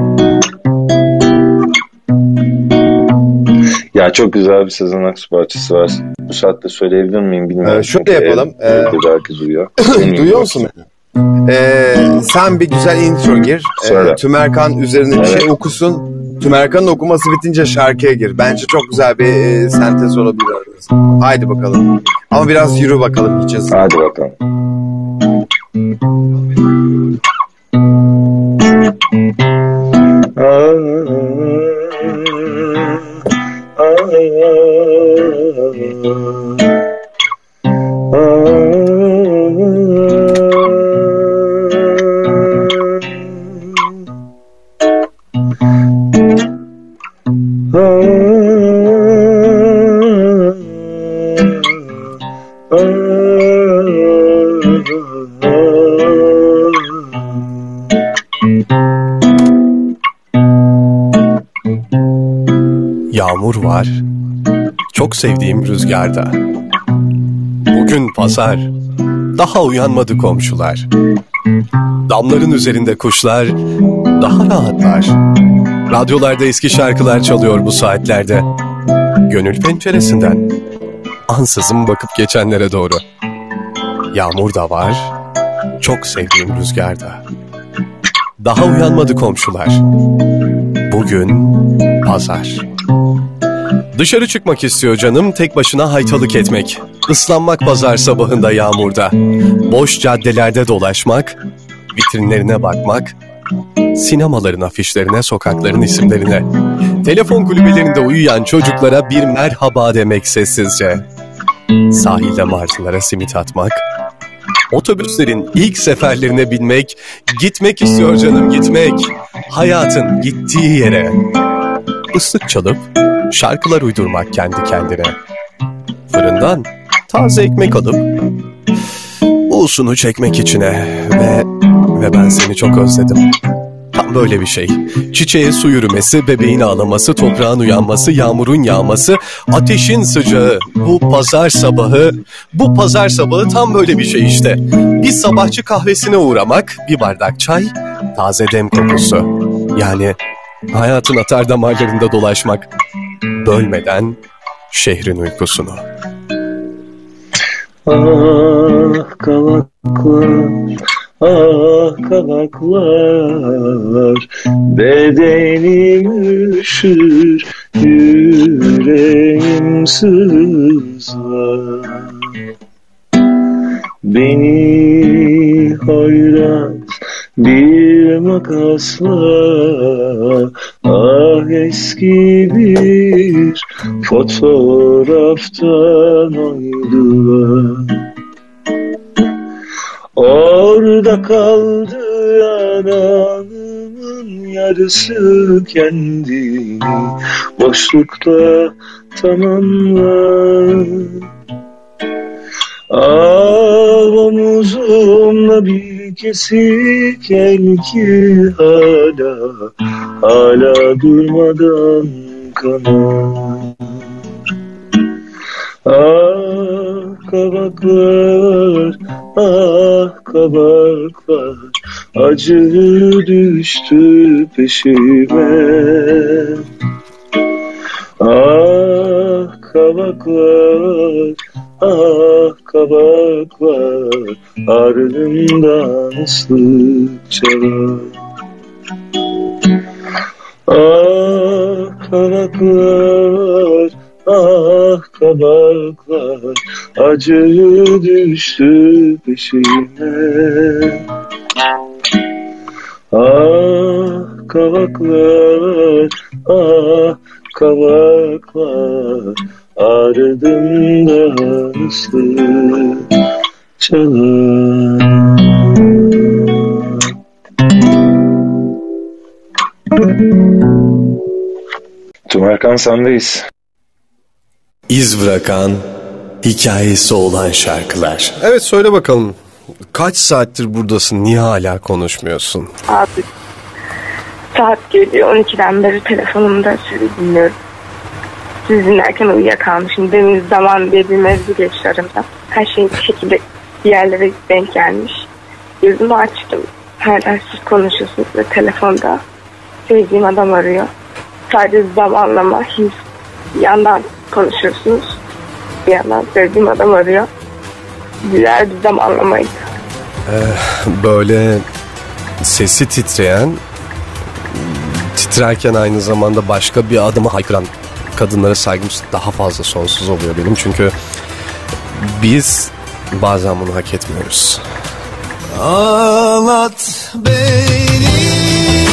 Ya çok güzel bir Sezen Aksu parçası var. Bu saatte söyleyebilir miyim bilmiyorum. Ee, şöyle yapalım. Evde Ee, belki duyuyor. Duyuyor musun beni? Ee, sen bir güzel intro gir. Ee, Söyle. Tümerkan üzerine bir şey okusun. Tümerkan'ın okuması bitince şarkıya gir. Bence çok güzel bir e, sentez olabilir aranızda. Haydi bakalım. Ama biraz yürü bakalım gideceğiz. Hadi bakalım. Oh. Yağmur var. Çok sevdiğim rüzgarda. Bugün pazar. Daha uyanmadı komşular. Damların üzerinde kuşlar daha rahatlar. Radyolarda eski şarkılar çalıyor bu saatlerde. Gönül penceresinden ansızın bakıp geçenlere doğru. Yağmur da var. Çok sevdiğim rüzgarda. Daha uyanmadı komşular. Bugün pazar. Dışarı çıkmak istiyor canım, tek başına haytalık etmek. Islanmak pazar sabahında yağmurda. Boş caddelerde dolaşmak, vitrinlerine bakmak, sinemaların afişlerine, sokakların isimlerine. Telefon kulübelerinde uyuyan çocuklara bir merhaba demek sessizce. Sahilde martılara simit atmak, otobüslerin ilk seferlerine binmek, gitmek istiyor canım gitmek. Hayatın gittiği yere. Islık çalıp şarkılar uydurmak kendi kendine. Fırından taze ekmek alıp ulusunu çekmek içine ve ve ben seni çok özledim. Tam böyle bir şey. Çiçeğe su yürümesi, bebeğin ağlaması, toprağın uyanması, yağmurun yağması, ateşin sıcağı. Bu pazar sabahı, bu pazar sabahı tam böyle bir şey işte. Bir sabahçı kahvesine uğramak, bir bardak çay, taze dem kokusu. Yani hayatın atar damarlarında dolaşmak. Bölmeden şehrin uykusunu. Ah kavaklar, ah kavaklar Bedenim üşür, yüreğim sızlar Beni hayrat bir makasla Ah eski bir fotoğraftan oydular Orada kaldı yanağımın yarısı kendini boşlukta tamamlar Al omuzumla bir kesik el ki hala Hala durmadan kanar. Ah kabaklar, ah kabaklar Acı düştü peşime. Ah kabaklar, ah kabaklar Ardından ıslık çalar. Ah kabaklar, ah kabaklar Acı düştü peşime. Ah kavaklar, ah kavaklar ardımda nasıl çalar Tümerkan sendeyiz. İz bırakan, hikayesi olan şarkılar. Evet söyle bakalım. Kaç saattir buradasın? Niye hala konuşmuyorsun? Abi saat geliyor 12'den beri telefonumda sizi dinliyorum. Sizi dinlerken uyuyakalmışım. Demin zaman diye bir geçti aramda. Her şey bir şekilde bir yerlere denk gelmiş. Gözümü açtım. Hala siz konuşuyorsunuz ve telefonda sevdiğim adam arıyor. Sadece zamanlama his. Yandan konuşuyorsunuz. Bir yandan sevdiğim adam arıyor. Güzel bir zamanlamaydı. Eh, böyle sesi titreyen, titrerken aynı zamanda başka bir adımı haykıran kadınlara saygımız daha fazla sonsuz oluyor benim. Çünkü biz bazen bunu hak etmiyoruz. Ağlat beni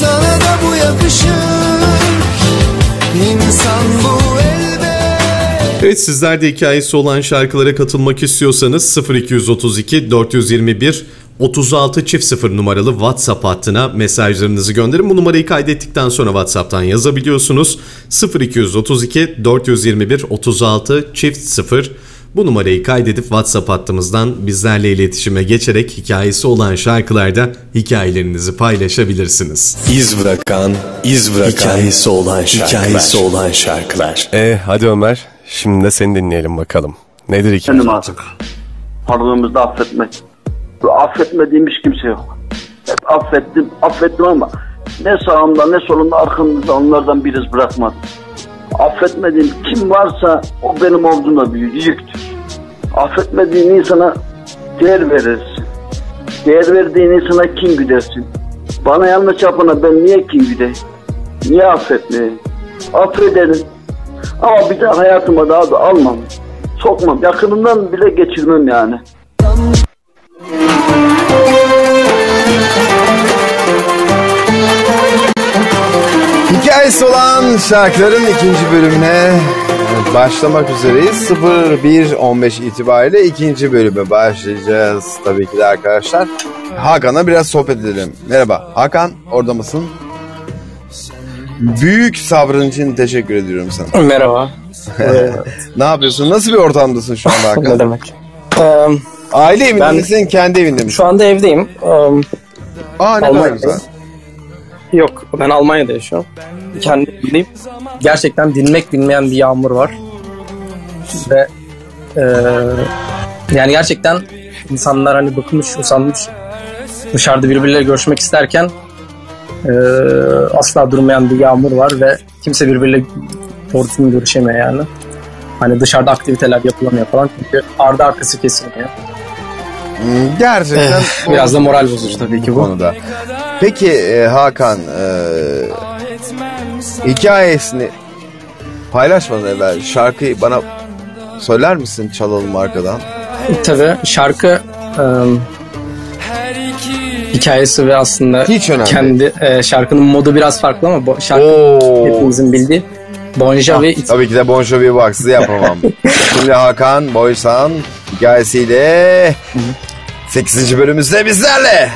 Sana da bu yakışır İnsan bu elbet Evet sizler de hikayesi olan şarkılara katılmak istiyorsanız 0232 421 36 çift 0 numaralı WhatsApp hattına mesajlarınızı gönderin. Bu numarayı kaydettikten sonra WhatsApp'tan yazabiliyorsunuz. 0232 421 36 çift 0 bu numarayı kaydedip WhatsApp hattımızdan bizlerle iletişime geçerek hikayesi olan şarkılarda hikayelerinizi paylaşabilirsiniz. İz bırakan, iz bırakan, hikayesi olan şarkılar. Hikayesi olan şarkılar. E hadi Ömer şimdi de seni dinleyelim bakalım. Nedir hikaye? Efendim artık. Aramızda affetmek. Affetmediğim hiç kimse yok. Hep affettim, affettim ama ne sağımda ne solumda arkamda onlardan bir iz bırakmadım. Affetmediğim kim varsa o benim olduğuna bir yüktür. Affetmediğin insana değer verirsin. Değer verdiğin insana kin güdersin. Bana yanlış yapana ben niye kin güdeyim? Niye affetmeyeyim? Affederim. Ama bir daha hayatıma daha da almam. Sokmam. Yakınından bile geçirmem yani. Hikayesi olan şarkıların ikinci bölümüne başlamak üzereyiz. 01.15 itibariyle ikinci bölüme başlayacağız tabii ki de arkadaşlar. Hakan'la biraz sohbet edelim. Merhaba Hakan orada mısın? Büyük sabrın için teşekkür ediyorum sana. Merhaba. ne yapıyorsun? Nasıl bir ortamdasın şu anda Hakan? ne demek? Ee, Aile evinde ben- misin, kendi evinde misin? Şu anda evdeyim. Ee, Aa ne kadar güzel. Yok ben Almanya'da yaşıyorum. Kendi evimdeyim. Gerçekten dinmek bilmeyen bir yağmur var. Ve e, yani gerçekten insanlar hani bıkmış, usanmış. Dışarıda birbirleriyle görüşmek isterken e, asla durmayan bir yağmur var ve kimse birbiriyle doğru düzgün görüşemiyor yani. Hani dışarıda aktiviteler yapılamıyor falan çünkü ardı arkası kesilmiyor. Gerçekten Eh, biraz da moral bozucu tabii ki bu. konuda. Peki e, Hakan e, hikayesini paylaşmadan evvel şarkıyı bana söyler misin çalalım arkadan? Tabii şarkı e, hikayesi ve aslında Hiç önemli kendi e, şarkının modu biraz farklı ama bu şarkı hepimizin bildiği Bon Jovi Ah, tabii ki de Bon Jovi bu haksızlığı yapamam. Şimdi Hakan Boysan hikayesiyle 8. bölümümüzde bizlerle.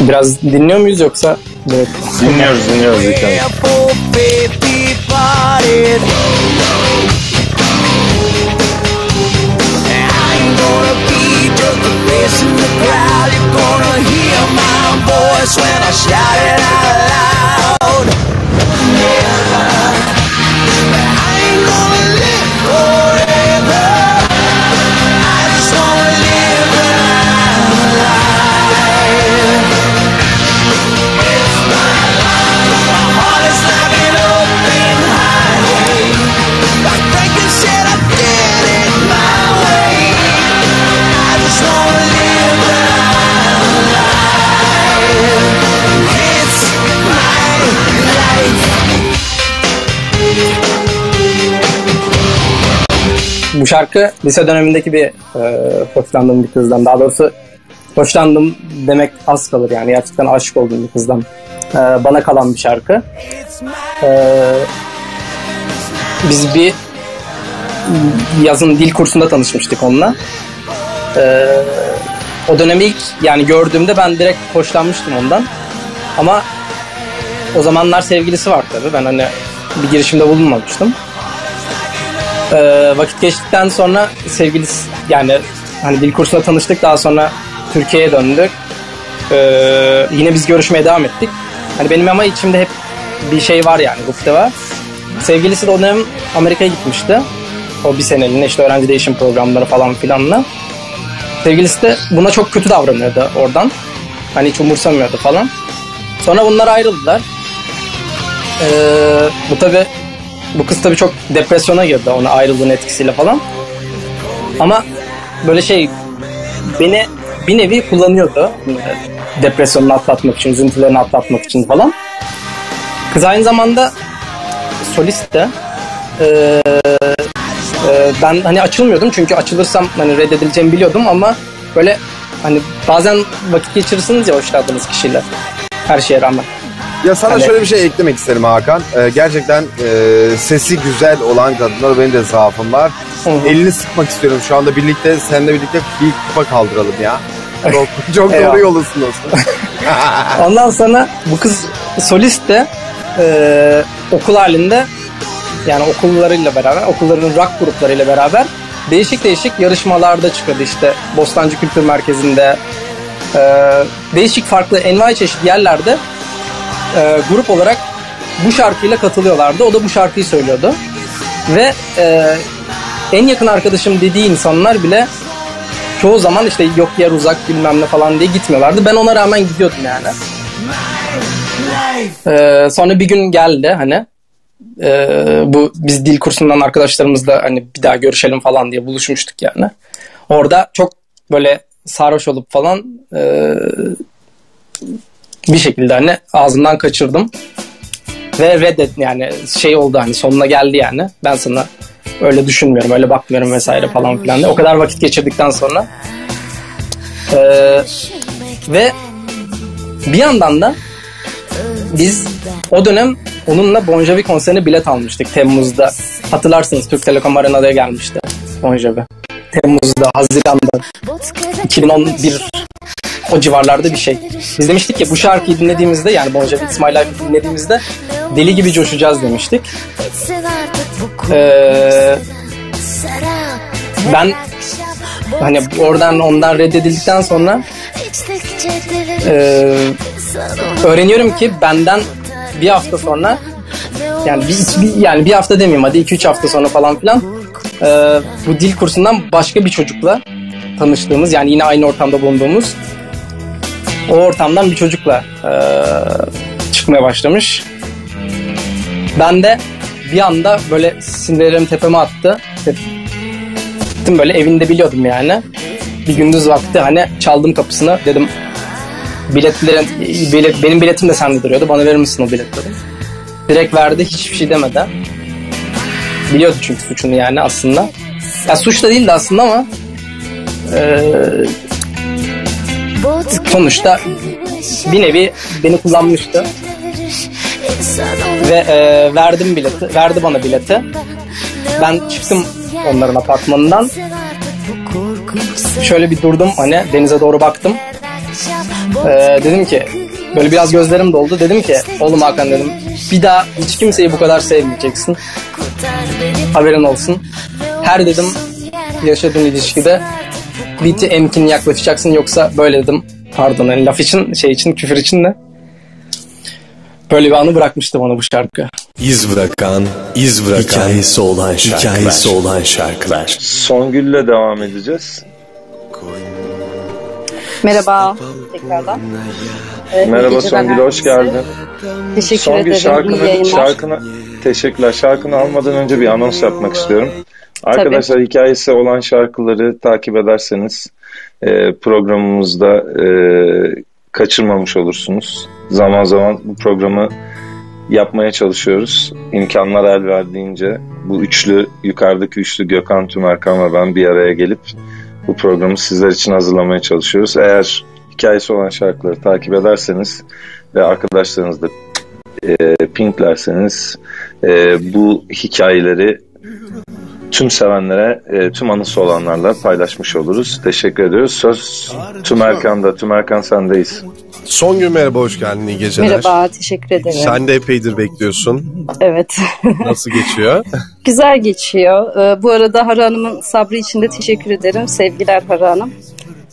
biraz dinliyor muyuz yoksa direkt Dinliyoruz dinliyoruz hikaye. Bu şarkı lise dönemindeki bir e, hoşlandığım bir kızdan. Daha doğrusu hoşlandım demek az kalır yani. Gerçekten aşık olduğum bir kızdan Ee, bana kalan bir şarkı. Ee, biz bir yazın dil kursunda tanışmıştık onunla. Ee, o dönemi ilk yani gördüğümde ben direkt hoşlanmıştım ondan. Ama o zamanlar sevgilisi var tabii. Ben hani bir girişimde bulunmamıştım. Ee, vakit geçtikten sonra sevgilisi yani hani dil kursunda tanıştık. Daha sonra Türkiye'ye döndük. Ee, yine biz görüşmeye devam ettik. Hani benim ama içimde hep bir şey var yani gıpta var. Sevgilisi de o dönem Amerika'ya gitmişti. O bir seneliğine işte öğrenci değişim programları falan filanla. Sevgilisi de buna çok kötü davranıyordu oradan. Hani hiç umursamıyordu falan. Sonra bunlar ayrıldılar. Ee, bu tabi bu kız tabi çok depresyona girdi ona ayrılığın etkisiyle falan. Ama böyle şey beni bir nevi kullanıyordu. Depresyonunu atlatmak için, üzüntülerini atlatmak için falan. Kız aynı zamanda solist de. Ee, e, ben hani açılmıyordum çünkü açılırsam hani reddedileceğimi biliyordum ama böyle hani bazen vakit geçirirsiniz ya hoşlandığınız kişiyle. Her şeye rağmen. Ya sana Hani- şöyle bir şey eklemek isterim Hakan. Ee, gerçekten e, sesi güzel olan kadınlar benim de zaafım var. Elini sıkmak istiyorum şu anda birlikte seninle birlikte bir kupa kaldıralım ya. Çok, doğru yolundasın. Ondan sonra bu kız solist de e, okul halinde yani okullarıyla beraber, okulların rock gruplarıyla beraber değişik değişik yarışmalarda çıkıyordu işte Bostancı Kültür Merkezi'nde e, değişik farklı envai çeşit yerlerde e, grup olarak bu şarkıyla katılıyorlardı. O da bu şarkıyı söylüyordu. Ve e, en yakın arkadaşım dediği insanlar bile çoğu zaman işte yok yer uzak bilmem ne falan diye gitmiyorlardı. Ben ona rağmen gidiyordum yani. Ee, sonra bir gün geldi hani ee, bu biz dil kursundan arkadaşlarımızla hani bir daha görüşelim falan diye buluşmuştuk yani. Orada çok böyle sarhoş olup falan ee, bir şekilde hani ağzımdan kaçırdım. Ve reddet yani şey oldu hani sonuna geldi yani. Ben sana öyle düşünmüyorum, öyle bakmıyorum vesaire falan filan diye. O kadar vakit geçirdikten sonra. Ee, ve bir yandan da biz o dönem onunla Bon Jovi konserine bilet almıştık Temmuz'da. Hatırlarsınız Türk Telekom Arena'da gelmişti Bon Jovi. Temmuz'da, Haziran'da. 2011 o civarlarda bir şey. Biz demiştik ki bu şarkıyı dinlediğimizde yani Bon Jovi It's My Life dinlediğimizde deli gibi coşacağız demiştik. Ee, ben hani oradan ondan reddedildikten sonra e, öğreniyorum ki benden bir hafta sonra yani bir, yani bir hafta demeyeyim hadi 2-3 hafta sonra falan filan e, bu dil kursundan başka bir çocukla tanıştığımız yani yine aynı ortamda bulunduğumuz o ortamdan bir çocukla e, çıkmaya başlamış. Ben de bir anda böyle sinirlerim tepeme attı. Gittim böyle evinde biliyordum yani. Bir gündüz vakti hani çaldım kapısını dedim biletlerin bilet, benim biletim de sende duruyordu. Bana verir misin o biletleri? Direkt verdi hiçbir şey demeden. Biliyordu çünkü suçunu yani aslında. Ya suç da değildi aslında ama eee, sonuçta bir nevi beni kullanmıştı. Ve eee, verdim bileti. Verdi bana bileti. Ben çıktım onların apartmanından. Şöyle bir durdum hani denize doğru baktım. Ee, dedim ki böyle biraz gözlerim doldu. Dedim ki oğlum Hakan dedim bir daha hiç kimseyi bu kadar sevmeyeceksin. Haberin olsun. Her dedim yaşadığın ilişkide biti emkin yaklaşacaksın yoksa böyle dedim pardon hani laf için şey için küfür için de böyle bir anı bırakmıştı bana bu şarkı. İz bırakan, iz bırakan, hikayesi olan şarkılar. Hikayesi olan şarkılar. Songül'le devam edeceğiz. Merhaba tekrardan. Evet, Merhaba Songül, hoş geldin. Teşekkür Songül ederim. şarkını, şarkını, teşekkürler. Şarkını almadan önce bir anons yapmak istiyorum. Arkadaşlar hikayesi olan şarkıları takip ederseniz e, programımızda e, kaçırmamış olursunuz. Zaman zaman bu programı yapmaya çalışıyoruz. İmkanlar el verdiğince bu üçlü, yukarıdaki üçlü Gökhan Tümerkan ve ben bir araya gelip bu programı sizler için hazırlamaya çalışıyoruz. Eğer hikayesi olan şarkıları takip ederseniz ve arkadaşlarınızla e, pinklerseniz e, bu hikayeleri tüm sevenlere, e, tüm anısı olanlarla paylaşmış oluruz. Teşekkür ediyoruz. Söz tüm Erkan'da. Tüm Erkan sendeyiz. Son gün merhaba, hoş geldin, iyi geceler. Merhaba, teşekkür ederim. Sen de epeydir bekliyorsun. Evet. Nasıl geçiyor? Güzel geçiyor. Ee, bu arada Hara Hanım'ın sabrı için de teşekkür ederim. Sevgiler Hara Hanım.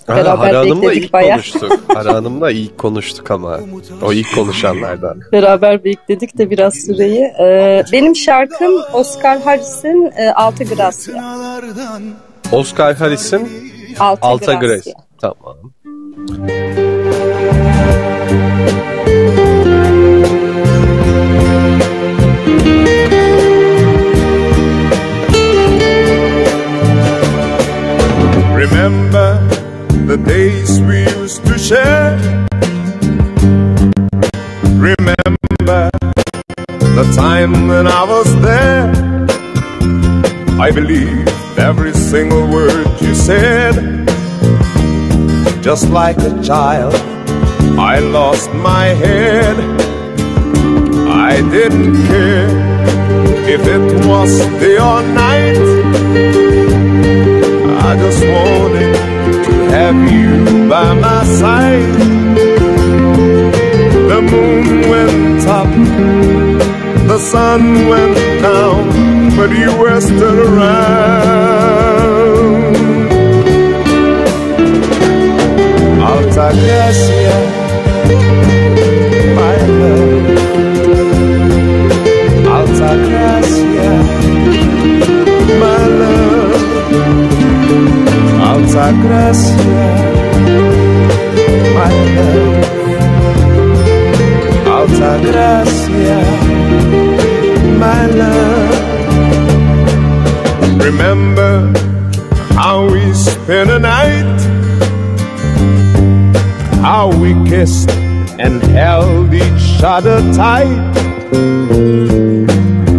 Ha, Beraber Hara Hanım'la ilk bayağı. konuştuk. Hara Hanım'la ilk konuştuk ama. O ilk konuşanlardan. Beraber bekledik de biraz süreyi. Ee, benim şarkım Oscar Harris'in e, Alta Gracia. Oscar Harris'in Alta, Alta Gracia. Grace. Tamam. Remember the days we used to share. Remember the time when I was there. I believed every single word you said. Just like a child, I lost my head. I didn't care if it was day or night. I just wanted have you by my side. The moon went up, the sun went down, but you were still around. Alta Gracia, my love. Alta Gracia, my love. Remember how we spent a night, how we kissed and held each other tight.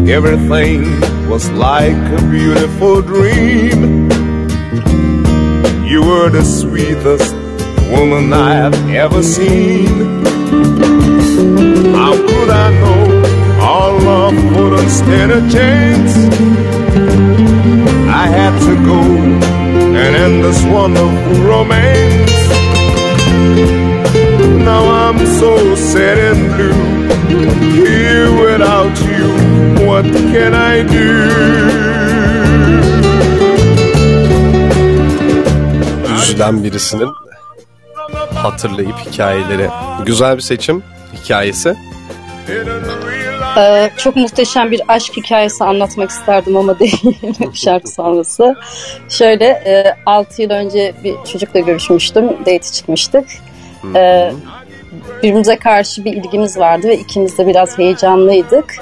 Everything was like a beautiful dream. Were the sweetest woman I have ever seen. How could I know our love wouldn't stand a chance? I had to go and end this wonderful romance. Now I'm so sad and blue. Here without you, what can I do? Üzülen birisinin hatırlayıp hikayeleri. Güzel bir seçim hikayesi. Ee, çok muhteşem bir aşk hikayesi anlatmak isterdim ama değil şarkı sonrası. Şöyle e, 6 yıl önce bir çocukla görüşmüştüm. Date çıkmıştık. Ee, birbirimize karşı bir ilgimiz vardı ve ikimiz de biraz heyecanlıydık.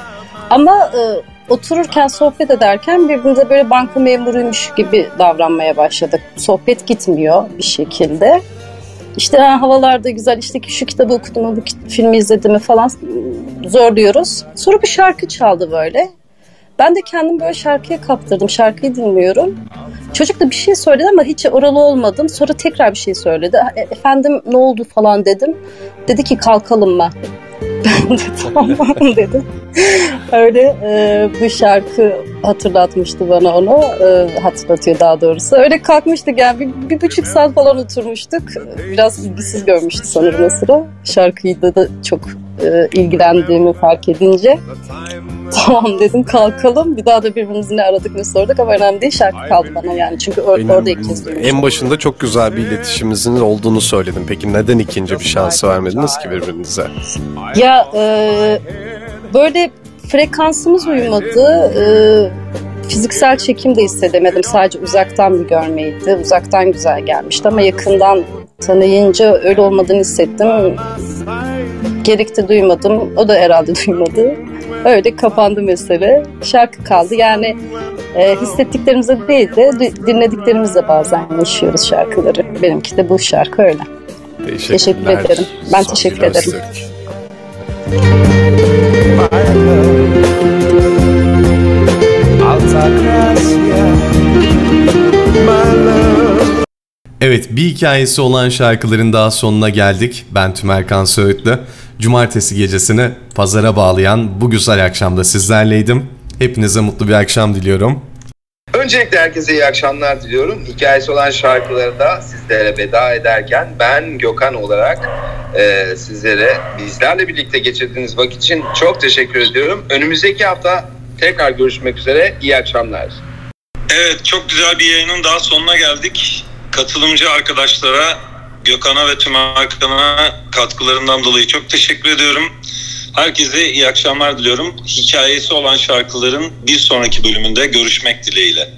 Ama e, otururken sohbet ederken birbirimize böyle banka memuruymuş gibi davranmaya başladık. Sohbet gitmiyor bir şekilde. İşte ha, havalar da güzel işte şu kitabı okudum mu bu filmi izledim mi falan zorluyoruz. Sonra bir şarkı çaldı böyle. Ben de kendim böyle şarkıya kaptırdım. Şarkıyı dinliyorum. Çocuk da bir şey söyledi ama hiç oralı olmadım. Sonra tekrar bir şey söyledi. "E- Efendim ne oldu falan dedim. Dedi ki kalkalım mı? Ben de tamam dedim. Öyle e, bu şarkı hatırlatmıştı bana onu. E, hatırlatıyor daha doğrusu. Öyle kalkmıştık yani bir, bir buçuk saat falan oturmuştuk. Biraz ilgisiz görmüştü sanırım o sıra. Şarkıyla da çok e, ilgilendiğimi fark edince. Tamam dedim kalkalım. Bir daha da birbirimizi ne aradık ne sorduk ama önemli değil şarkı kaldı bana yani. Çünkü or- Benim orada ilk kez duymuştum. En başında çok güzel bir iletişimimizin olduğunu söyledim. Peki neden ikinci bir şans vermediniz ki birbirinize? Ya e, böyle frekansımız uymadı. E, fiziksel çekim de hissedemedim. Sadece uzaktan bir görmeydi. Uzaktan güzel gelmişti ama yakından tanıyınca öyle olmadığını hissettim. Gerek de duymadım. O da herhalde duymadı. Öyle kapandı mesele. Şarkı kaldı. Yani e, hissettiklerimizle değil de di- dinlediklerimizle bazen yaşıyoruz şarkıları. Benimki de bu şarkı öyle. Teşekkür ederim. Ben teşekkür ederim. Alta Gracia, my love. Evet bir hikayesi olan şarkıların daha sonuna geldik. Ben Tümerkan Söğütlü. Cumartesi gecesini pazara bağlayan bu güzel akşamda sizlerleydim. Hepinize mutlu bir akşam diliyorum. Öncelikle herkese iyi akşamlar diliyorum. Hikayesi olan şarkıları da sizlere veda ederken ben Gökhan olarak e, sizlere bizlerle birlikte geçirdiğiniz vakit için çok teşekkür ediyorum. Önümüzdeki hafta tekrar görüşmek üzere. İyi akşamlar. Evet çok güzel bir yayının daha sonuna geldik. Katılımcı arkadaşlara Gökhan'a ve tüm Hakan'a katkılarından dolayı çok teşekkür ediyorum. Herkese iyi akşamlar diliyorum. Hikayesi olan şarkıların bir sonraki bölümünde görüşmek dileğiyle.